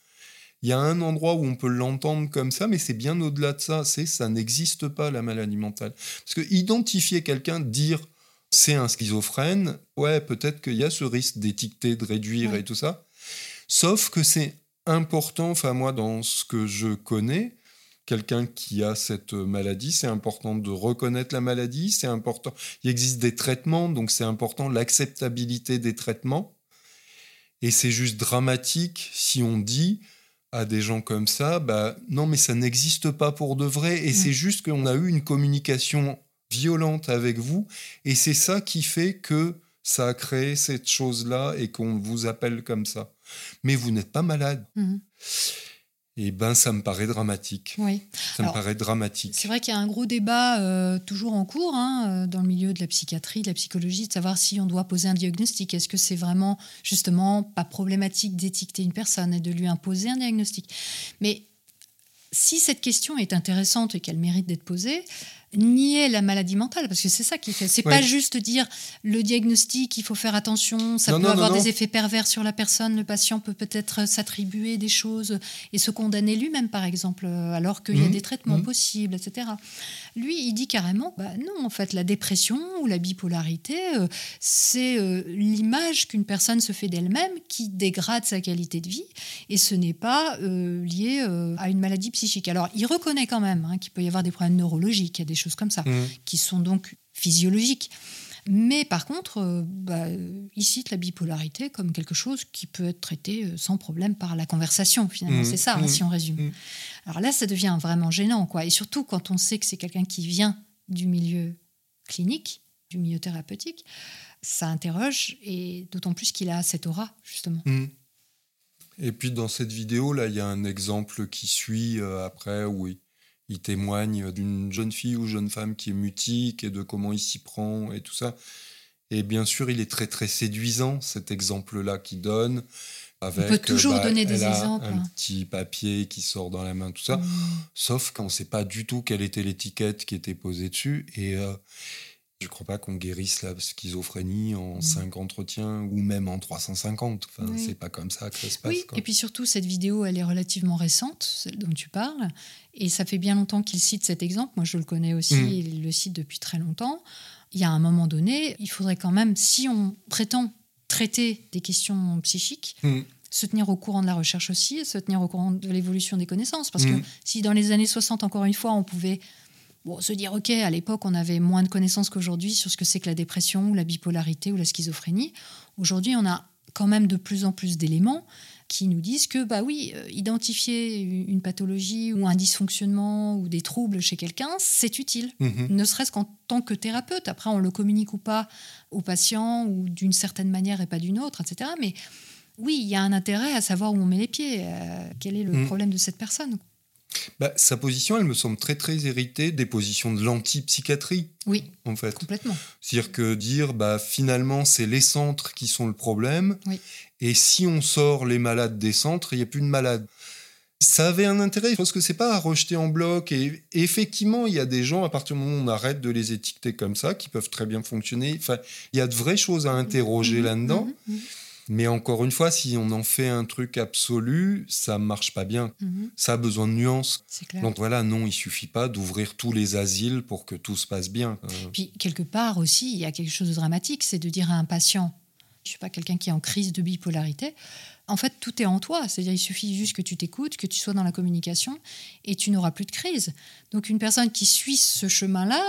Il y a un endroit où on peut l'entendre comme ça, mais c'est bien au-delà de ça. C'est ça n'existe pas la maladie mentale. Parce que identifier quelqu'un, dire c'est un schizophrène, ouais, peut-être qu'il y a ce risque d'étiqueter, de réduire et tout ça. Sauf que c'est important, enfin moi, dans ce que je connais, quelqu'un qui a cette maladie, c'est important de reconnaître la maladie, c'est important. Il existe des traitements, donc c'est important l'acceptabilité des traitements. Et c'est juste dramatique si on dit à des gens comme ça, bah non mais ça n'existe pas pour de vrai. Et mm. c'est juste qu'on a eu une communication violente avec vous. Et c'est ça qui fait que ça a créé cette chose-là et qu'on vous appelle comme ça mais vous n'êtes pas malade. Mhm. Et ben, ça me paraît dramatique. Oui. Ça me paraît dramatique. C'est vrai qu'il y a un gros débat euh, toujours en cours hein, euh, dans le milieu de la psychiatrie, de la psychologie, de savoir si on doit poser un diagnostic. Est-ce que c'est vraiment justement pas problématique d'étiqueter une personne et de lui imposer un diagnostic? Mais si cette question est intéressante et qu'elle mérite d'être posée, nier la maladie mentale, parce que c'est ça qui fait. C'est pas juste dire le diagnostic, il faut faire attention, ça peut avoir des effets pervers sur la personne, le patient peut peut-être s'attribuer des choses et se condamner lui-même, par exemple, alors qu'il y a mmh. des traitements mmh. possibles, etc. Lui, il dit carrément, bah non, en fait, la dépression ou la bipolarité, euh, c'est euh, l'image qu'une personne se fait d'elle-même qui dégrade sa qualité de vie, et ce n'est pas euh, lié à une maladie psychique. Alors, il reconnaît quand même hein, qu'il peut y avoir des problèmes neurologiques, il y a des choses comme ça, mmh. qui sont donc physiologiques. Mais par contre, euh, bah, il cite la bipolarité comme quelque chose qui peut être traité euh, sans problème par la conversation, finalement. Mmh. C'est ça, hein, mmh. si on résume. Alors là, ça devient vraiment gênant, quoi. Et surtout quand on sait que c'est quelqu'un qui vient du milieu clinique, du milieu thérapeutique, ça interroge, et d'autant plus qu'il a cette aura, justement. Et puis dans cette vidéo, là, il y a un exemple qui suit euh, après où il, il témoigne d'une jeune fille ou jeune femme qui est mutique et de comment il s'y prend et tout ça. Et bien sûr, il est très très séduisant cet exemple-là qu'il donne. Avec, on peut toujours bah, donner des exemples. Un petit papier qui sort dans la main, tout ça. Mmh. Sauf qu'on ne sait pas du tout quelle était l'étiquette qui était posée dessus. Et, euh, je ne crois pas qu'on guérisse la schizophrénie en 5 mm. entretiens ou même en 350. Enfin, C'est pas comme ça que ça se passe. Oui, et puis surtout, cette vidéo, elle est relativement récente, celle dont tu parles. Et ça fait bien longtemps qu'il cite cet exemple. Moi, je le connais aussi, mm. il le cite depuis très longtemps. Il y a un moment donné, il faudrait quand même, si on prétend traiter des questions psychiques, mm. se tenir au courant de la recherche aussi, se tenir au courant de l'évolution des connaissances. Parce que si dans les années 60, encore une fois, on pouvait bon, se dire, OK, à l'époque, on avait moins de connaissances qu'aujourd'hui sur ce que c'est que la dépression ou la bipolarité ou la schizophrénie. Aujourd'hui, on a quand même de plus en plus d'éléments qui nous disent que, bah oui, euh, identifier une pathologie ou un dysfonctionnement ou des troubles chez quelqu'un, c'est utile, mhm. ne serait-ce qu'en tant que thérapeute. Après, on le communique ou pas aux patients ou d'une certaine manière et pas d'une autre, etc. Mais oui, il y a un intérêt à savoir où on met les pieds, euh, quel est le mhm. problème de cette personne. Bah, sa position, elle me semble très très héritée des positions de l'anti-psychiatrie. Oui, en fait. Complètement. C'est-à-dire que dire, bah, finalement, c'est les centres qui sont le problème. Et si on sort les malades des centres, il n'y a plus de malades. Ça avait un intérêt. Je pense que c'est pas à rejeter en bloc. Et effectivement, il y a des gens, à partir du moment où on arrête de les étiqueter comme ça, qui peuvent très bien fonctionner. Enfin, il y a de vraies choses à interroger mmh, mmh, là-dedans. Mmh, Mais encore une fois, si on en fait un truc absolu, ça marche pas bien. Mhm. Ça a besoin de nuances. Donc voilà, non, il suffit pas d'ouvrir tous les asiles pour que tout se passe bien. Euh, Puis quelque part aussi, il y a quelque chose de dramatique, c'est de dire à un patient, je suis pas quelqu'un qui est en crise de bipolarité, en fait tout est en toi, c'est-à-dire il suffit juste que tu t'écoutes, que tu sois dans la communication et tu n'auras plus de crise. Donc une personne qui suit ce chemin-là,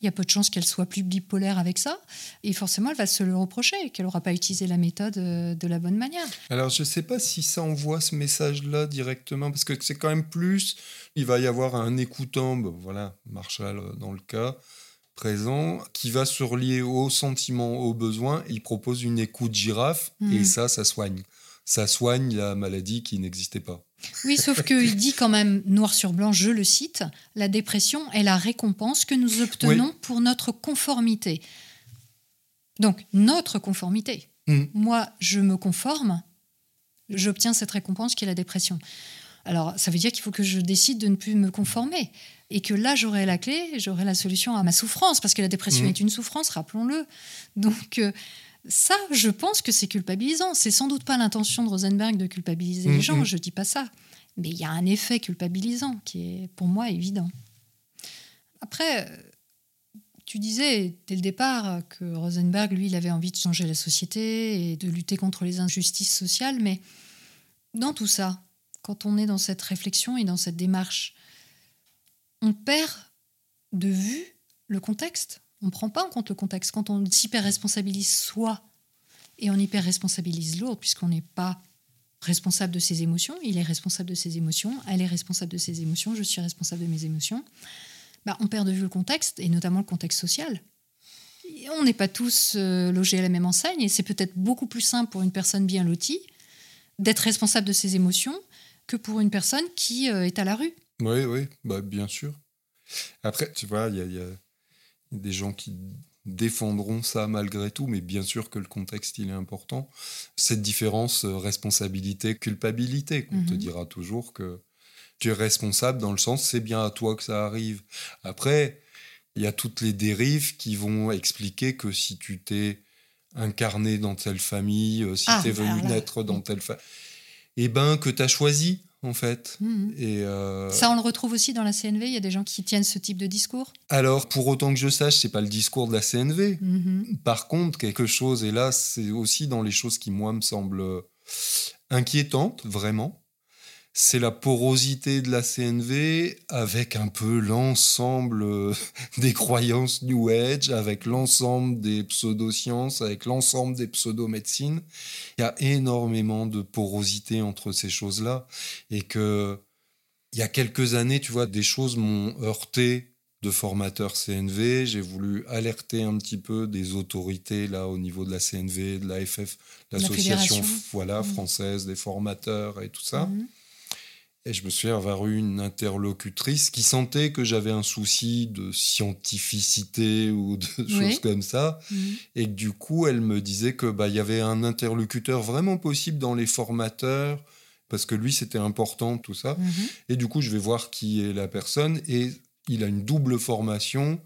il y a peu de chances qu'elle soit plus bipolaire avec ça, et forcément elle va se le reprocher, qu'elle n'aura pas utilisé la méthode euh, de la bonne manière. Alors je sais pas si ça envoie ce message-là directement, parce que c'est quand même plus, il va y avoir un écoutant, voilà, Marshall euh, dans le cas présent, qui va se relier aux sentiments, aux besoins, il propose une écoute girafe, et ça, ça soigne. Ça soigne la maladie qui n'existait pas. Oui, sauf qu'il dit quand même, noir sur blanc, je le cite, la dépression est la récompense que nous obtenons pour notre conformité. Donc, notre conformité. Mm. Moi, je me conforme, j'obtiens cette récompense qui est la dépression. Alors, ça veut dire qu'il faut que je décide de ne plus me conformer. Et que là, j'aurai la clé, j'aurai la solution à ma souffrance, parce que la dépression Mhm. est une souffrance, rappelons-le. Donc, euh, ça, je pense que c'est culpabilisant. C'est sans doute pas l'intention de Rosenberg de culpabiliser les Mhm. gens, je dis pas ça. Mais il y a un effet culpabilisant qui est pour moi évident. Après, tu disais dès le départ que Rosenberg, lui, il avait envie de changer la société et de lutter contre les injustices sociales, mais dans tout ça, quand on est dans cette réflexion et dans cette démarche, on perd de vue le contexte. On ne prend pas en compte le contexte. Quand on s'hyper-responsabilise soi et on hyper-responsabilise l'autre, puisqu'on n'est pas responsable de ses émotions, il est responsable de ses émotions, elle est responsable de ses émotions, je suis responsable de mes émotions, bah, on perd de vue le contexte, et notamment le contexte social. Et on n'est pas tous euh, logés à la même enseigne, et c'est peut-être beaucoup plus simple pour une personne bien lotie d'être responsable de ses émotions que pour une personne qui euh, est à la rue. Oui, oui, bah, bien sûr. Après, tu vois, il y a, il y a des gens qui défendront ça malgré tout, mais bien sûr que le contexte, il est important. Cette différence euh, responsabilité-culpabilité, qu'on te Mhm. dira toujours que tu es responsable dans le sens c'est bien à toi que ça arrive. Après, il y a toutes les dérives qui vont expliquer que si tu t'es incarné dans telle famille, euh, si Ah, tu es venu naître dans oui. telle famille, eh ben que tu as choisi, en fait. Mhm. Et euh, Ça, on le retrouve aussi dans la CNV. Il y a des gens qui tiennent ce type de discours. Alors, pour autant que je sache, c'est pas le discours de la CNV. Mhm. Par contre, quelque chose, et là, c'est aussi dans les choses qui, moi, me semblent inquiétantes, vraiment, c'est la porosité de la CNV avec un peu l'ensemble euh, des croyances New Age, avec l'ensemble des pseudosciences, avec l'ensemble des pseudomédecines. Il y a énormément de porosité entre ces choses-là et que il y a quelques années, tu vois, des choses m'ont heurté de formateur CNV. J'ai voulu alerter un petit peu des autorités là au niveau de la CNV, de la FF, La l'association voilà, Mhm. française des formateurs et tout ça. Mhm. Et je me souviens avoir eu une interlocutrice qui sentait que j'avais un souci de scientificité ou de Oui. choses comme ça. Mhm. Et que du coup, elle me disait que bah, y avait un interlocuteur vraiment possible dans les formateurs, parce que lui, c'était important, tout ça. Mhm. Et du coup, je vais voir qui est la personne. Et il a une double formation,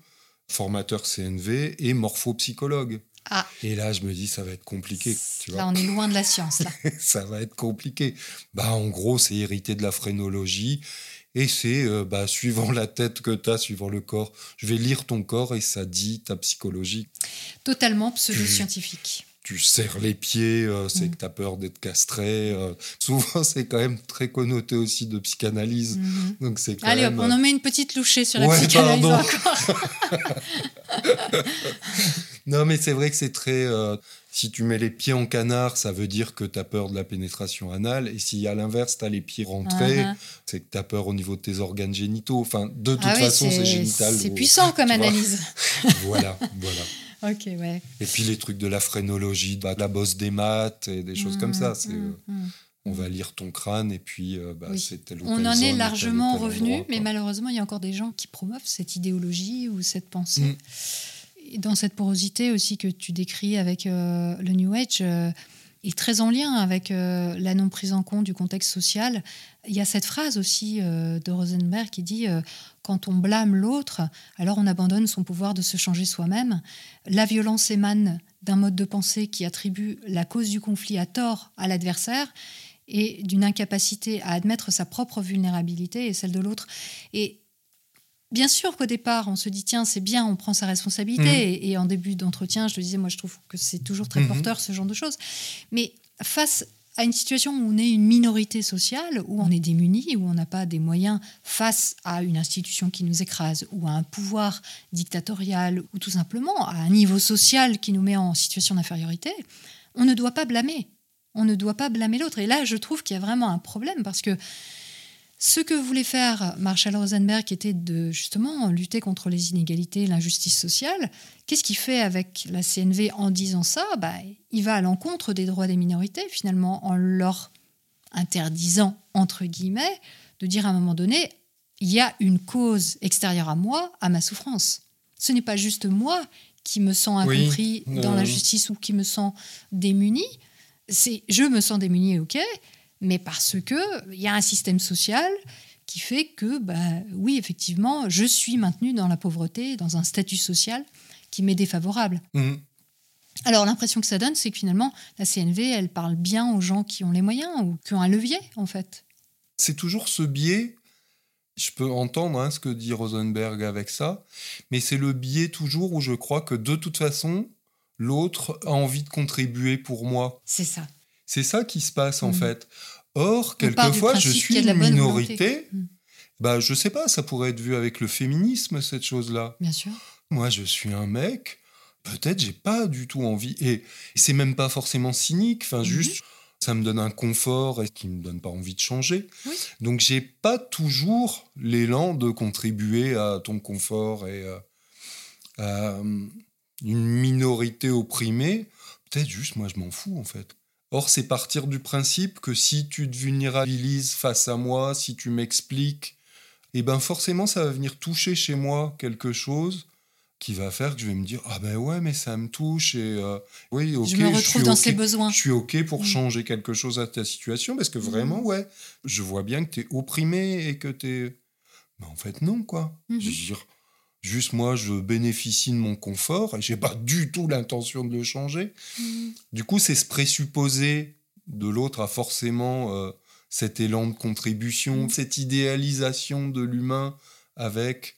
formateur CNV et morphopsychologue. Ah. Et là, je me dis, ça va être compliqué. Tu vois Là, on est loin de la science. Là. ça va être compliqué. Bah, en gros, c'est hérité de la phrénologie. Et c'est, euh, bah, suivant la tête que tu as, suivant le corps, je vais lire ton corps et ça dit ta psychologie. Totalement pseudo-scientifique. Tu serres les pieds, euh, c'est Mm. que tu as peur d'être castré. euh. souvent, c'est quand même très connoté aussi de psychanalyse. Mhm. Donc, c'est Allez hop, on en met une petite louchée sur la Ouais, psychanalyse pardon. encore. Non, mais c'est vrai que c'est très. euh, si tu mets les pieds en canard, ça veut dire que tu as peur de la pénétration anale. Et si à l'inverse, tu as les pieds rentrés, Uh-huh. c'est que tu as peur au niveau de tes organes génitaux. Enfin, de toute Ah oui, façon, c'est génital. C'est puissant comme analyse. voilà, voilà. Ok, ouais. Et puis les trucs de la phrénologie, bah, de la bosse des maths et des choses comme ça. C'est, Mhm, euh, mhm. on va lire ton crâne et puis euh, bah, Oui. c'est tel ou On tel en zone, est largement revenu, mais malheureusement, il y a encore des gens qui promeuvent cette idéologie ou cette pensée. Et dans cette porosité aussi que tu décris avec euh, le New Age, Et très en lien avec euh, la non prise en compte du contexte social, il y a cette phrase aussi euh, de Rosenberg qui dit euh, Quand on blâme l'autre, alors on abandonne son pouvoir de se changer soi-même. La violence émane d'un mode de pensée qui attribue la cause du conflit à tort à l'adversaire et d'une incapacité à admettre sa propre vulnérabilité et celle de l'autre. Et bien sûr qu'au départ, on se dit, tiens, c'est bien, on prend sa responsabilité. Mhm. Et, et en début d'entretien, je te disais, moi, je trouve que c'est toujours très Mhm. porteur, ce genre de choses. Mais face à une situation où on est une minorité sociale, où on est démuni, où on n'a pas des moyens face à une institution qui nous écrase, ou à un pouvoir dictatorial, ou tout simplement à un niveau social qui nous met en situation d'infériorité, on ne doit pas blâmer. On ne doit pas blâmer l'autre. Et là, je trouve qu'il y a vraiment un problème parce que ce que voulait faire Marshall Rosenberg, était de justement lutter contre les inégalités, l'injustice sociale, qu'est-ce qu'il fait avec la CNV en disant ça? Bah, Il va à l'encontre des droits des minorités, finalement, en leur interdisant, entre guillemets, de dire à un moment donné, il y a une cause extérieure à moi, à ma souffrance. Ce n'est pas juste moi qui me sens Oui, incompris dans euh. la justice ou qui me sens démuni. C'est je me sens démuni, ok, mais parce que il y a un système social qui fait que, bah, oui, effectivement, je suis maintenu dans la pauvreté, dans un statut social qui m'est défavorable. Mhm. Alors l'impression que ça donne, c'est que finalement, la CNV, elle parle bien aux gens qui ont les moyens ou qui ont un levier, en fait. C'est toujours ce biais. Je peux entendre hein, ce que dit Rosenberg avec ça, mais c'est le biais toujours où je crois que de toute façon, l'autre a envie de contribuer pour moi. C'est ça. C'est ça qui se passe en Mhm. fait. Or, quelquefois, je suis une minorité. volonté. Mhm. Bah, je sais pas, ça pourrait être vu avec le féminisme, cette chose-là. Bien sûr. Moi, je suis un mec, peut-être j'ai pas du tout envie. Et c'est même pas forcément cynique, enfin, Mhm. juste, ça me donne un confort et qui me donne pas envie de changer. Oui. Donc, j'ai pas toujours l'élan de contribuer à ton confort et euh, à euh, une minorité opprimée. Peut-être juste, moi, je m'en fous, en fait. Or, c'est partir du principe que si tu te vulnérabilises face à moi, si tu m'expliques, eh ben forcément, ça va venir toucher chez moi quelque chose qui va faire que je vais me dire ah ben ouais mais ça me touche et euh, oui ok je me retrouve suis dans ses besoins. je suis ok pour Mm. changer quelque chose à ta situation parce que vraiment ouais je vois bien que tu es opprimé et que tu es mais en fait non quoi je veux dire juste moi je bénéficie de mon confort et j'ai pas du tout l'intention de le changer Mhm. du coup, c'est ce présupposé de l'autre a forcément euh, cet élan de contribution, Mm. cette idéalisation de l'humain avec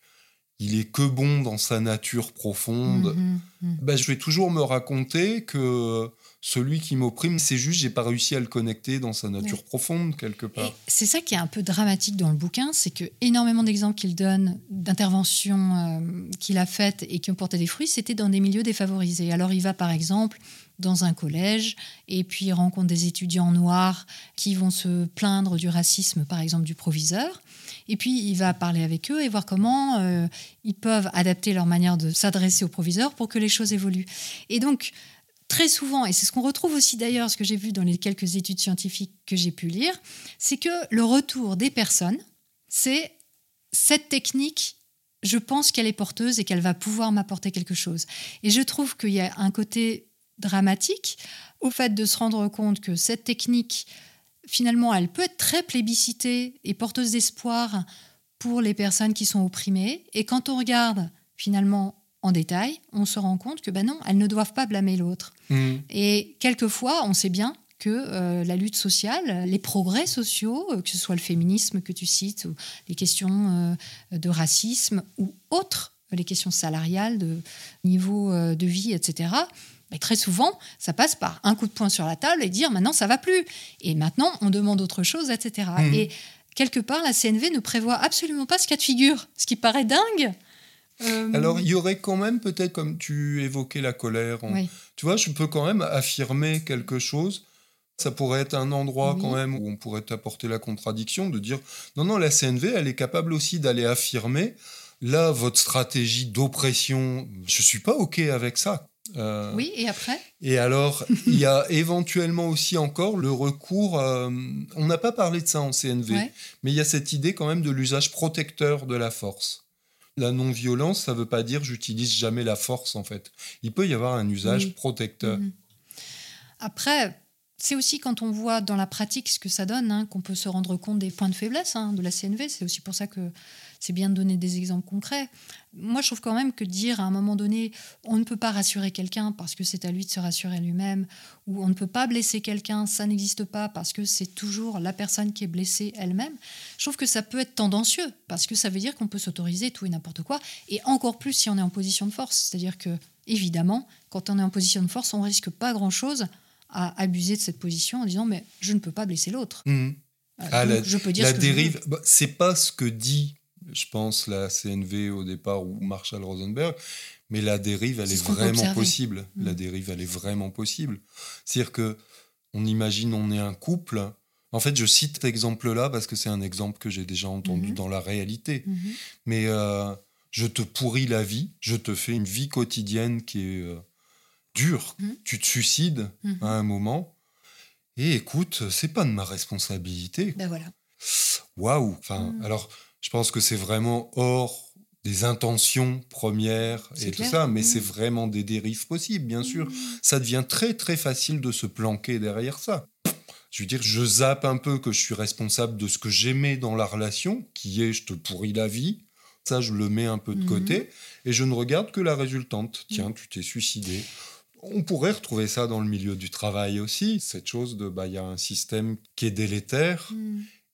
il est que bon dans sa nature profonde. Ben, je vais toujours me raconter que celui qui m'opprime, c'est juste j'ai pas réussi à le connecter dans sa nature Ouais. profonde quelque part. c'est ça qui est un peu dramatique dans le bouquin, c'est que énormément d'exemples qu'il donne d'interventions euh, qu'il a faites et qui ont porté des fruits, c'était dans des milieux défavorisés. Alors il va par exemple dans un collège et puis il rencontre des étudiants noirs qui vont se plaindre du racisme, par exemple du proviseur. Et puis il va parler avec eux et voir comment euh, ils peuvent adapter leur manière de s'adresser au proviseur pour que les choses évoluent. Et donc très souvent, et c'est ce qu'on retrouve aussi d'ailleurs, ce que j'ai vu dans les quelques études scientifiques que j'ai pu lire, c'est que le retour des personnes, c'est cette technique, je pense qu'elle est porteuse et qu'elle va pouvoir m'apporter quelque chose. Et je trouve qu'il y a un côté dramatique au fait de se rendre compte que cette technique, finalement, elle peut être très plébiscitée et porteuse d'espoir pour les personnes qui sont opprimées. Et quand on regarde finalement en détail, on se rend compte que ben non, elles ne doivent pas blâmer l'autre. Mm. Et quelquefois, on sait bien que euh, la lutte sociale, les progrès sociaux, euh, que ce soit le féminisme que tu cites, ou les questions euh, de racisme, ou autres, les questions salariales, de niveau euh, de vie, etc., mais très souvent, ça passe par un coup de poing sur la table et dire maintenant ça va plus. Et maintenant, on demande autre chose, etc. Mhm. Et quelque part, la CNV ne prévoit absolument pas ce cas de figure, ce qui paraît dingue. Euh, Alors, il y aurait quand même peut-être, comme tu évoquais la colère, oui. tu vois, je peux quand même affirmer quelque chose. Ça pourrait être un endroit Oui. quand même où on pourrait t'apporter la contradiction, de dire non, non, la CNV, elle est capable aussi d'aller affirmer. Là, votre stratégie d'oppression, je suis pas OK avec ça. Euh, oui, et après? Et alors, il y a éventuellement aussi encore le recours. euh, on n'a pas parlé de ça en CNV, Ouais. mais il y a cette idée quand même de l'usage protecteur de la force. La non-violence, ça veut pas dire j'utilise jamais la force en fait. Il peut y avoir un usage Oui. protecteur. Mhm. Après, c'est aussi quand on voit dans la pratique ce que ça donne hein, qu'on peut se rendre compte des points de faiblesse hein, de la CNV. C'est aussi pour ça que c'est bien de donner des exemples concrets. Moi, je trouve quand même que dire à un moment donné, on ne peut pas rassurer quelqu'un parce que c'est à lui de se rassurer lui-même, ou on ne peut pas blesser quelqu'un, ça n'existe pas parce que c'est toujours la personne qui est blessée elle-même, je trouve que ça peut être tendancieux parce que ça veut dire qu'on peut s'autoriser tout et n'importe quoi, et encore plus si on est en position de force. C'est-à-dire que, évidemment, quand on est en position de force, on risque pas grand-chose à abuser de cette position en disant mais je ne peux pas blesser l'autre. Euh, Ah, la, je peux dire la ce que dérive, bah, c'est pas ce que dit, je pense, la CNV au départ ou Marshall Rosenberg, mais la dérive, elle est, vraiment possible. Mm. La dérive, elle est vraiment possible. C'est-à-dire que on imagine, on est un couple. En fait, je cite cet exemple-là parce que c'est un exemple que j'ai déjà entendu Mhm. dans la réalité. Mhm. Mais euh, je te pourris la vie, je te fais une vie quotidienne qui est euh, dure. Mhm. Tu te suicides Mhm. à un moment. Et écoute, c'est pas de ma responsabilité. Ben voilà. Waouh Enfin, Mm. alors, je pense que c'est vraiment hors des intentions premières et tout ça, mais Mm. c'est vraiment des dérives possibles, bien sûr. Mhm. Ça devient très, très facile de se planquer derrière ça. Je veux dire, je zappe un peu que je suis responsable de ce que j'aimais dans la relation, qui est je te pourris la vie. Ça, je le mets un peu de Mhm. côté et je ne regarde que la résultante. Tiens, tu t'es suicidé. On pourrait retrouver ça dans le milieu du travail aussi, cette chose de, bah, il y a un système qui est délétère,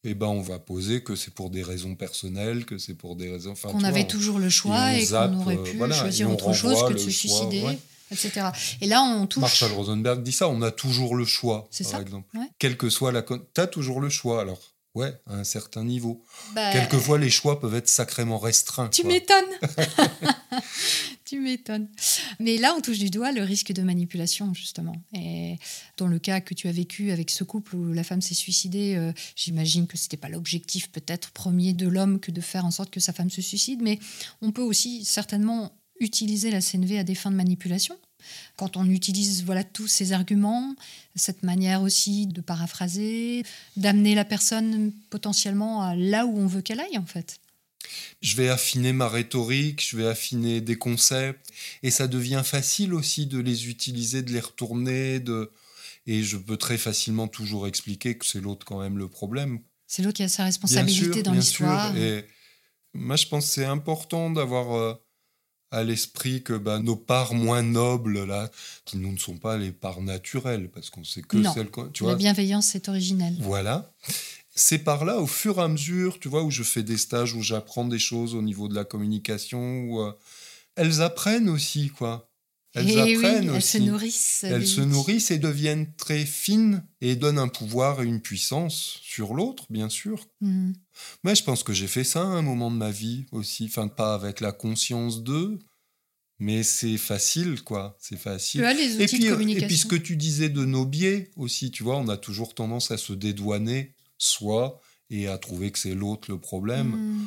Et ben on va poser que c'est pour des raisons personnelles, que c'est pour des raisons. Enfin, qu'on avait on- toujours le choix et qu'on aurait euh, pu voilà, choisir autre chose que de se choix, suicider, ouais. etc. Et là, on touche. Marshall Rosenberg dit ça, on a toujours le choix, C'est par ça, exemple. ouais. Quelle que soit la... T'as toujours le choix, alors. Ouais, à un certain niveau. Bah, Quelquefois, les choix peuvent être sacrément restreints. Tu m'étonnes. tu m'étonnes. Mais là, on touche du doigt le risque de manipulation, justement. Et dans le cas que tu as vécu avec ce couple où la femme s'est suicidée, euh, j'imagine que c'était pas l'objectif peut-être premier de l'homme que de faire en sorte que sa femme se suicide, mais on peut aussi certainement utiliser la CNV à des fins de manipulation. Quand on utilise voilà tous ces arguments, cette manière aussi de paraphraser, d'amener la personne potentiellement à là où on veut qu'elle aille en fait. Je vais affiner ma rhétorique, je vais affiner des concepts, et ça devient facile aussi de les utiliser, de les retourner, de... et je peux très facilement toujours expliquer que c'est l'autre quand même le problème. C'est l'autre qui a sa Bien responsabilité sûr, dans bien l'histoire. sûr. Et moi, je pense que c'est important d'avoir euh, à l'esprit que bah, nos parts moins nobles, là, qui nous ne sont pas les parts naturelles, parce qu'on sait que Non. celles qu'on... La vois, bienveillance, c'est originel. voilà. C'est par là, au fur et à mesure, tu vois, où je fais des stages, où j'apprends des choses au niveau de la communication, où euh, elles apprennent aussi, quoi. Elles Et Eh oui, apprennent elles aussi. se nourrissent. Elles se nourrissent et deviennent très fines et donnent un pouvoir et une puissance sur l'autre, bien sûr. Mhm. Moi, je pense que j'ai fait ça à un moment de ma vie aussi. Enfin, pas avec la conscience d'eux, mais c'est facile, quoi. C'est facile. Les outils Et puis, de euh, et communication. puis, ce que tu disais de nos biais aussi, tu vois, on a toujours tendance à se dédouaner, soi, et à trouver que c'est l'autre le problème. Mhm.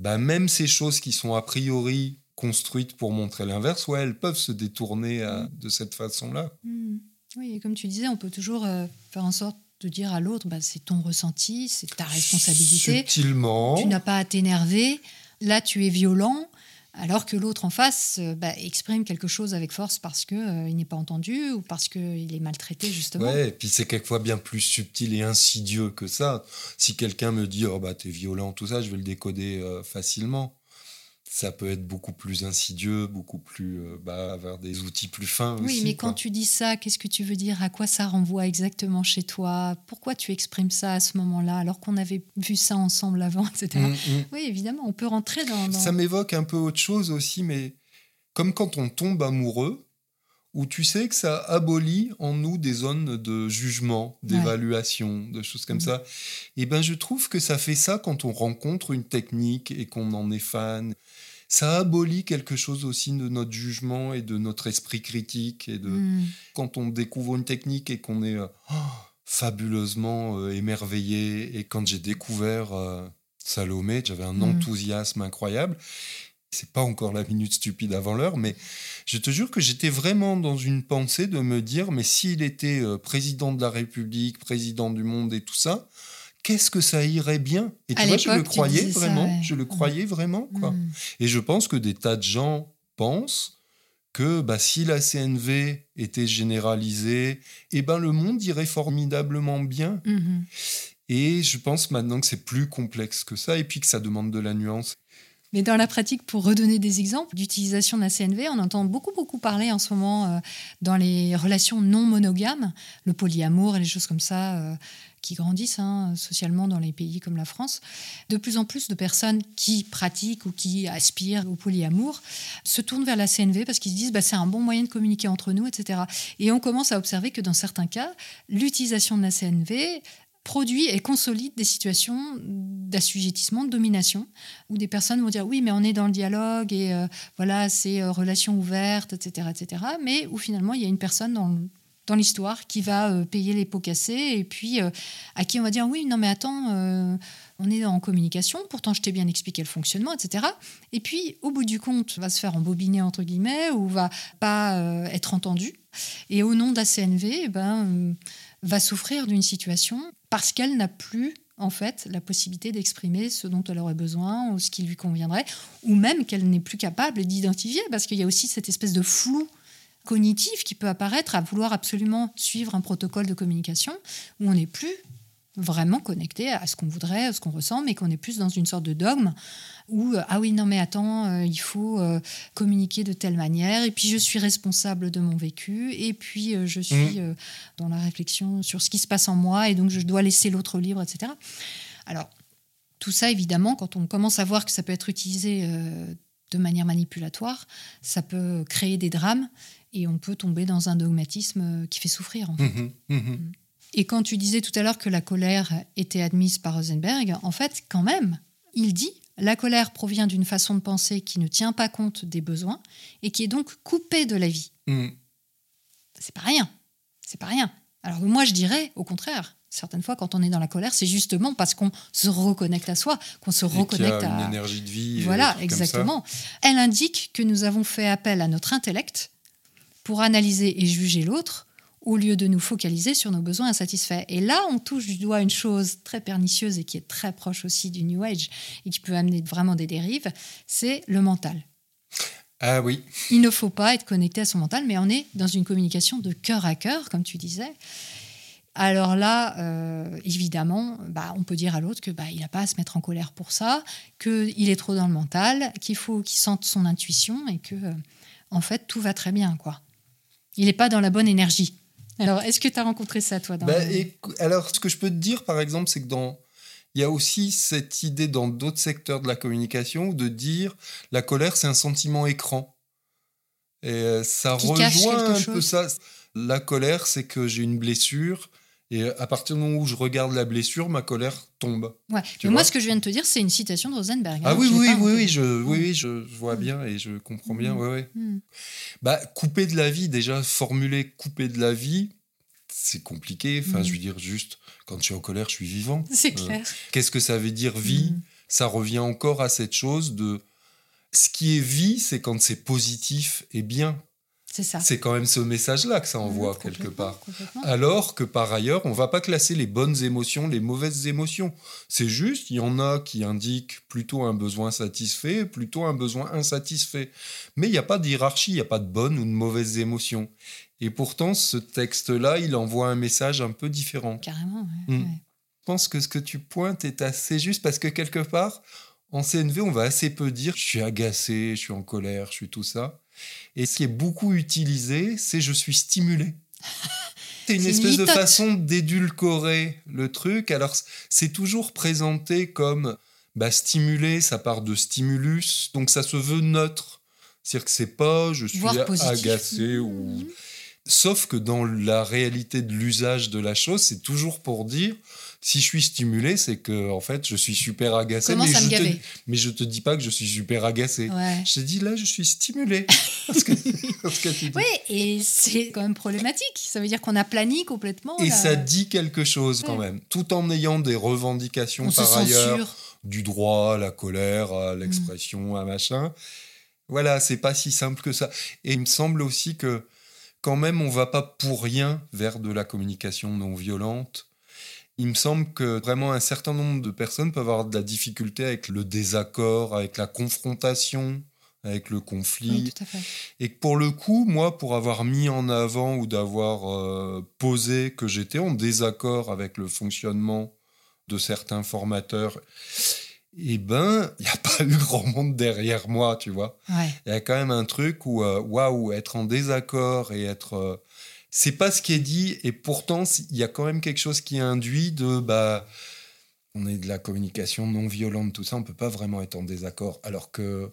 Bah, même ces choses qui sont a priori construites pour montrer l'inverse, ouais, elles peuvent se détourner à- de cette façon-là. Mhm. Oui, et comme tu disais, on peut toujours euh, faire en sorte de dire à l'autre, bah, c'est ton ressenti, c'est ta responsabilité. Subtilement. Tu n'as pas à t'énerver. Là, tu es violent. Alors que l'autre en face euh, bah, exprime quelque chose avec force parce qu'il il n'est pas entendu ou parce qu'il est maltraité, justement. Ouais, et puis c'est quelquefois bien plus subtil et insidieux que ça. Si quelqu'un me dit, oh bah t'es violent, tout ça, je vais le décoder euh, facilement. Ça peut être beaucoup plus insidieux, beaucoup plus, euh, bah, avoir des outils plus fins Oui, aussi. mais quoi. quand tu dis ça, qu'est-ce que tu veux dire? À quoi ça renvoie exactement chez toi? Pourquoi tu exprimes ça à ce moment-là alors qu'on avait vu ça ensemble avant, etc. Mm, mm. Oui, évidemment, on peut rentrer dans. dans- Ça m'évoque un peu autre chose aussi, mais comme quand on tombe amoureux, où tu sais que ça abolit en nous des zones de jugement, d'évaluation, de choses comme Mhm. ça. Et ben je trouve que ça fait ça quand on rencontre une technique et qu'on en est fan. Ça abolit quelque chose aussi de notre jugement et de notre esprit critique et de Mm. quand on découvre une technique et qu'on est euh, oh, fabuleusement euh, émerveillé. Et quand j'ai découvert euh, Salomé, j'avais un Mhm. enthousiasme incroyable. C'est pas encore la minute stupide avant l'heure, mais je te jure que j'étais vraiment dans une pensée de me dire, mais s'il était euh, président de la République, président du monde et tout ça, qu'est-ce que ça irait bien? Et tu À vois, je le tu croyais ça, vraiment, ouais. je le croyais vraiment, quoi. Mm. Et je pense que des tas de gens pensent que bah, si la CNV était généralisée, eh ben, le monde irait formidablement bien. Mhm. Et je pense maintenant que c'est plus complexe que ça et puis que ça demande de la nuance. Mais dans la pratique, pour redonner des exemples d'utilisation de la CNV, on entend beaucoup, beaucoup parler en ce moment euh, dans les relations non monogames, le polyamour et les choses comme ça euh, qui grandissent hein, socialement dans les pays comme la France. De plus en plus de personnes qui pratiquent ou qui aspirent au polyamour se tournent vers la CNV parce qu'ils se disent bah, c'est un bon moyen de communiquer entre nous, etc. Et on commence à observer que dans certains cas, l'utilisation de la CNV produit et consolide des situations d'assujettissement, de domination, où des personnes vont dire oui, mais on est dans le dialogue et euh, voilà, c'est euh, relation ouverte, etc., etc. Mais où finalement il y a une personne dans, dans l'histoire qui va euh, payer les pots cassés et puis à qui on va dire oui, non mais attends, on est en communication, pourtant je t'ai bien expliqué le fonctionnement, etc. Et puis au bout du compte, va se faire embobiner entre guillemets ou va pas être entendu. Et au nom de la CNV, eh ben va souffrir d'une situation parce qu'elle n'a plus en fait la possibilité d'exprimer ce dont elle aurait besoin ou ce qui lui conviendrait, ou même qu'elle n'est plus capable d'identifier, parce qu'il y a aussi cette espèce de flou cognitif qui peut apparaître à vouloir absolument suivre un protocole de communication où on n'est plus vraiment connecté à ce qu'on voudrait, à ce qu'on ressent, mais qu'on est plus dans une sorte de dogme où euh, ah oui non mais attends euh, il faut euh, communiquer de telle manière et puis je suis responsable de mon vécu et puis je suis mmh. dans la réflexion sur ce qui se passe en moi et donc je dois laisser l'autre libre etc. Alors tout ça évidemment quand on commence à voir que ça peut être utilisé de manière manipulatoire, ça peut créer des drames et on peut tomber dans un dogmatisme qui fait souffrir en fait. Mmh mmh mmh. Et quand tu disais tout à l'heure que la colère était admise par Rosenberg, en fait, quand même, il dit la colère provient d'une façon de penser qui ne tient pas compte des besoins et qui est donc coupée de la vie. Mm. C'est pas rien. C'est pas rien. Alors moi, je dirais, au contraire, certaines fois, quand on est dans la colère, c'est justement parce qu'on se reconnecte à soi, qu'on se reconnecte à une énergie de vie. Voilà, exactement. Elle indique que nous avons fait appel à notre intellect pour analyser et juger l'autre au lieu de nous focaliser sur nos besoins insatisfaits. Et là, on touche du doigt une chose très pernicieuse et qui est très proche aussi du New Age et qui peut amener vraiment des dérives, c'est le mental. Ah oui. Il ne faut pas être connecté à son mental, mais on est dans une communication de cœur à cœur, comme tu disais. Alors là, euh, évidemment, bah, on peut dire à l'autre que bah, il n'a pas à se mettre en colère pour ça, qu'il est trop dans le mental, qu'il faut qu'il sente son intuition et que, euh, en fait, tout va très bien, quoi. Il n'est pas dans la bonne énergie. Alors, est-ce que tu as rencontré ça, toi bah, Alors, ce que je peux te dire, par exemple, c'est que dans. Il y a aussi cette idée dans d'autres secteurs de la communication de dire la colère, c'est un sentiment écran. Et euh, ça rejoint un peu ça. La colère, c'est que j'ai une blessure. Et à partir du moment où je regarde la blessure, ma colère tombe. Ouais. Mais moi, ce que je viens de te dire, c'est une citation de Rosenberg. Ah hein, oui, oui, oui, oui, je, oui, oui, je, vois bien et je comprends bien. Mm. Ouais, ouais. Mm. Bah, couper de la vie, déjà, formuler couper de la vie, c'est compliqué. Enfin, je mm. veux dire, juste, quand je suis en colère, je suis vivant. C'est euh, clair. Qu'est-ce que ça veut dire vie? Ça revient encore à cette chose de. Ce qui est vie, c'est quand c'est positif et bien. C'est ça. C'est quand même ce message-là que ça envoie quelque part. Alors que par ailleurs, on va pas classer les bonnes émotions, les mauvaises émotions. C'est juste, il y en a qui indiquent plutôt un besoin satisfait, plutôt un besoin insatisfait. Mais il n'y a pas de hiérarchie, il n'y a pas de bonnes ou de mauvaises émotions. Et pourtant, ce texte-là, il envoie un message un peu différent. Carrément, hmm. ouais, Je pense que ce que tu pointes est assez juste parce que quelque part, en CNV, on va assez peu dire je suis agacé, je suis en colère, je suis tout ça. Et ce qui est beaucoup utilisé, c'est je suis stimulé. c'est une espèce de façon d'édulcorer le truc. Alors, c'est toujours présenté comme bah, stimulé, ça part de stimulus, donc ça se veut neutre. C'est-à-dire que c'est pas je suis agacé ou. Mhm. Sauf que dans la réalité de l'usage de la chose, c'est toujours pour dire si je suis stimulé, c'est que en fait, je suis super agacé. mais, je te, mais je te dis pas que je suis super agacé. Je te dis là, je suis stimulé. oui, et c'est quand même problématique. Ça veut dire qu'on a plani complètement. Et ça dit quelque chose quand même, tout en ayant des revendications par ailleurs du droit, la colère, à l'expression, à machin. Voilà, c'est pas si simple que ça. Et il me semble aussi que quand même, on va pas pour rien vers de la communication non violente il me semble que vraiment un certain nombre de personnes peuvent avoir de la difficulté avec le désaccord, avec la confrontation, avec le Oui, conflit. tout à fait. Et que pour le coup, moi, pour avoir mis en avant ou d'avoir euh, posé que j'étais en désaccord avec le fonctionnement de certains formateurs, eh ben, il n'y a pas eu grand monde derrière moi, tu vois. Ouais. Il y a quand même un truc où, euh, waouh, être en désaccord et être. euh, c'est pas ce qui est dit, et pourtant, il y a quand même quelque chose qui induit de. Bah, on est de la communication non violente, tout ça, on peut pas vraiment être en désaccord, alors que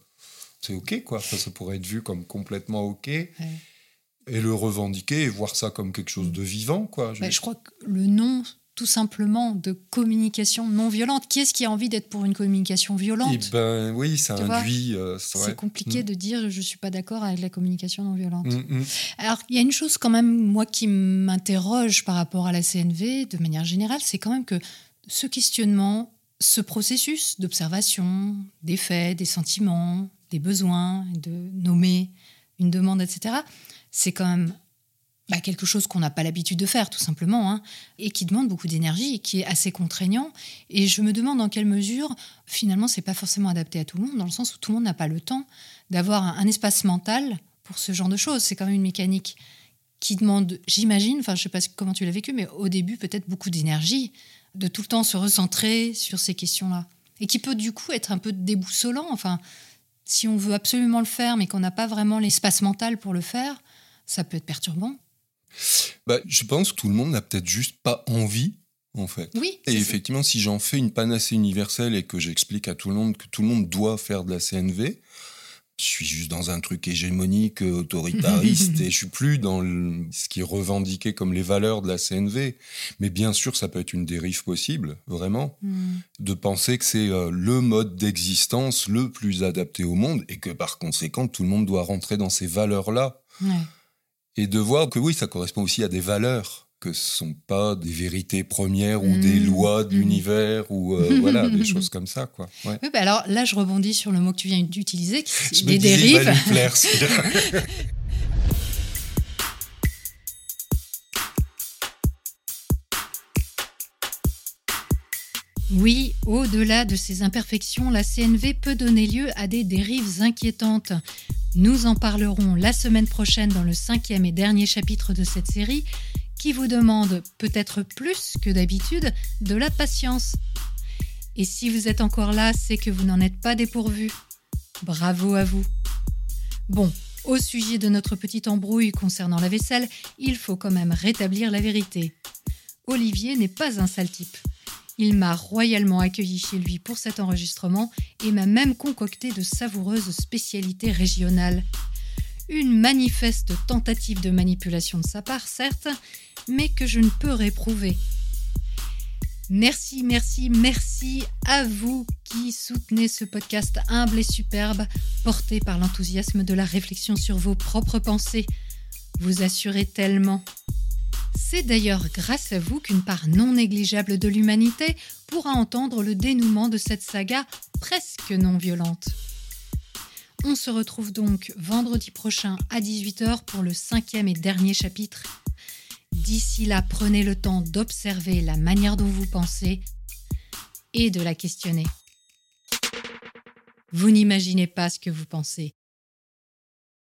c'est OK, quoi. Ça, ça pourrait être vu comme complètement OK. Et le revendiquer et voir ça comme quelque chose de vivant, quoi. Je- Bah, je crois que le nom, tout simplement, de communication non violente, qui est-ce qui a envie d'être pour une communication violente Eh ben oui, ça Tu induit. euh, c'est compliqué de dire je suis pas d'accord avec la communication non violente. Mm, mm. Alors, il y a une chose quand même, moi, qui m'interroge par rapport à la CNV, de manière générale, c'est quand même que ce questionnement, ce processus d'observation des faits, des sentiments, des besoins, de nommer une demande, etc., c'est quand même bah, quelque chose qu'on n'a pas l'habitude de faire, tout simplement, hein, et qui demande beaucoup d'énergie et qui est assez contraignant. Et je me demande dans quelle mesure, finalement, c'est pas forcément adapté à tout le monde, dans le sens où tout le monde n'a pas le temps d'avoir un, un espace mental pour ce genre de choses. C'est quand même une mécanique qui demande, j'imagine, enfin, je sais pas comment tu l'as vécu, mais au début, peut-être beaucoup d'énergie, de tout le temps se recentrer sur ces questions-là. Et qui peut, du coup, être un peu déboussolant. Enfin, si on veut absolument le faire, mais qu'on n'a pas vraiment l'espace mental pour le faire, ça peut être perturbant. Bah, je pense que tout le monde n'a peut-être juste pas envie, en fait. Oui. Et ça. effectivement, si j'en fais une panacée universelle et que j'explique à tout le monde que tout le monde doit faire de la CNV, je suis juste dans un truc hégémonique, euh, autoritariste, et je suis plus dans le- ce qui est revendiqué comme les valeurs de la CNV. Mais bien sûr, ça peut être une dérive possible, vraiment, Hmm. de penser que c'est euh, le mode d'existence le plus adapté au monde et que par conséquent, tout le monde doit rentrer dans ces valeurs-là. Ouais. Et de voir que oui, ça correspond aussi à des valeurs, que ce sont pas des vérités premières ou des Mhm. lois de Mhm. l'univers ou euh, voilà, des choses comme ça, quoi. Ouais. Oui, bah alors là, je rebondis sur le mot que tu viens d'utiliser, qui- va dérives. plaire. Oui, au-delà de ces imperfections, la CNV peut donner lieu à des dérives inquiétantes. Nous en parlerons la semaine prochaine dans le cinquième et dernier chapitre de cette série, qui vous demande, peut-être plus que d'habitude, de la patience. Et si vous êtes encore là, c'est que vous n'en êtes pas dépourvu. Bravo à vous. Bon, au sujet de notre petite embrouille concernant la vaisselle, il faut quand même rétablir la vérité. Olivier n'est pas un sale type. Il m'a royalement accueilli chez lui pour cet enregistrement et m'a même concocté de savoureuses spécialités régionales. Une manifeste tentative de manipulation de sa part, certes, mais que je ne peux réprouver. Merci, merci, merci à vous qui soutenez ce podcast humble et superbe, porté par l'enthousiasme de la réflexion sur vos propres pensées. Vous assurez tellement. C'est d'ailleurs grâce à vous qu'une part non négligeable de l'humanité pourra entendre le dénouement de cette saga presque non violente. On se retrouve donc vendredi prochain à 18h pour le cinquième et dernier chapitre. D'ici là, prenez le temps d'observer la manière dont vous pensez et de la questionner. Vous n'imaginez pas ce que vous pensez.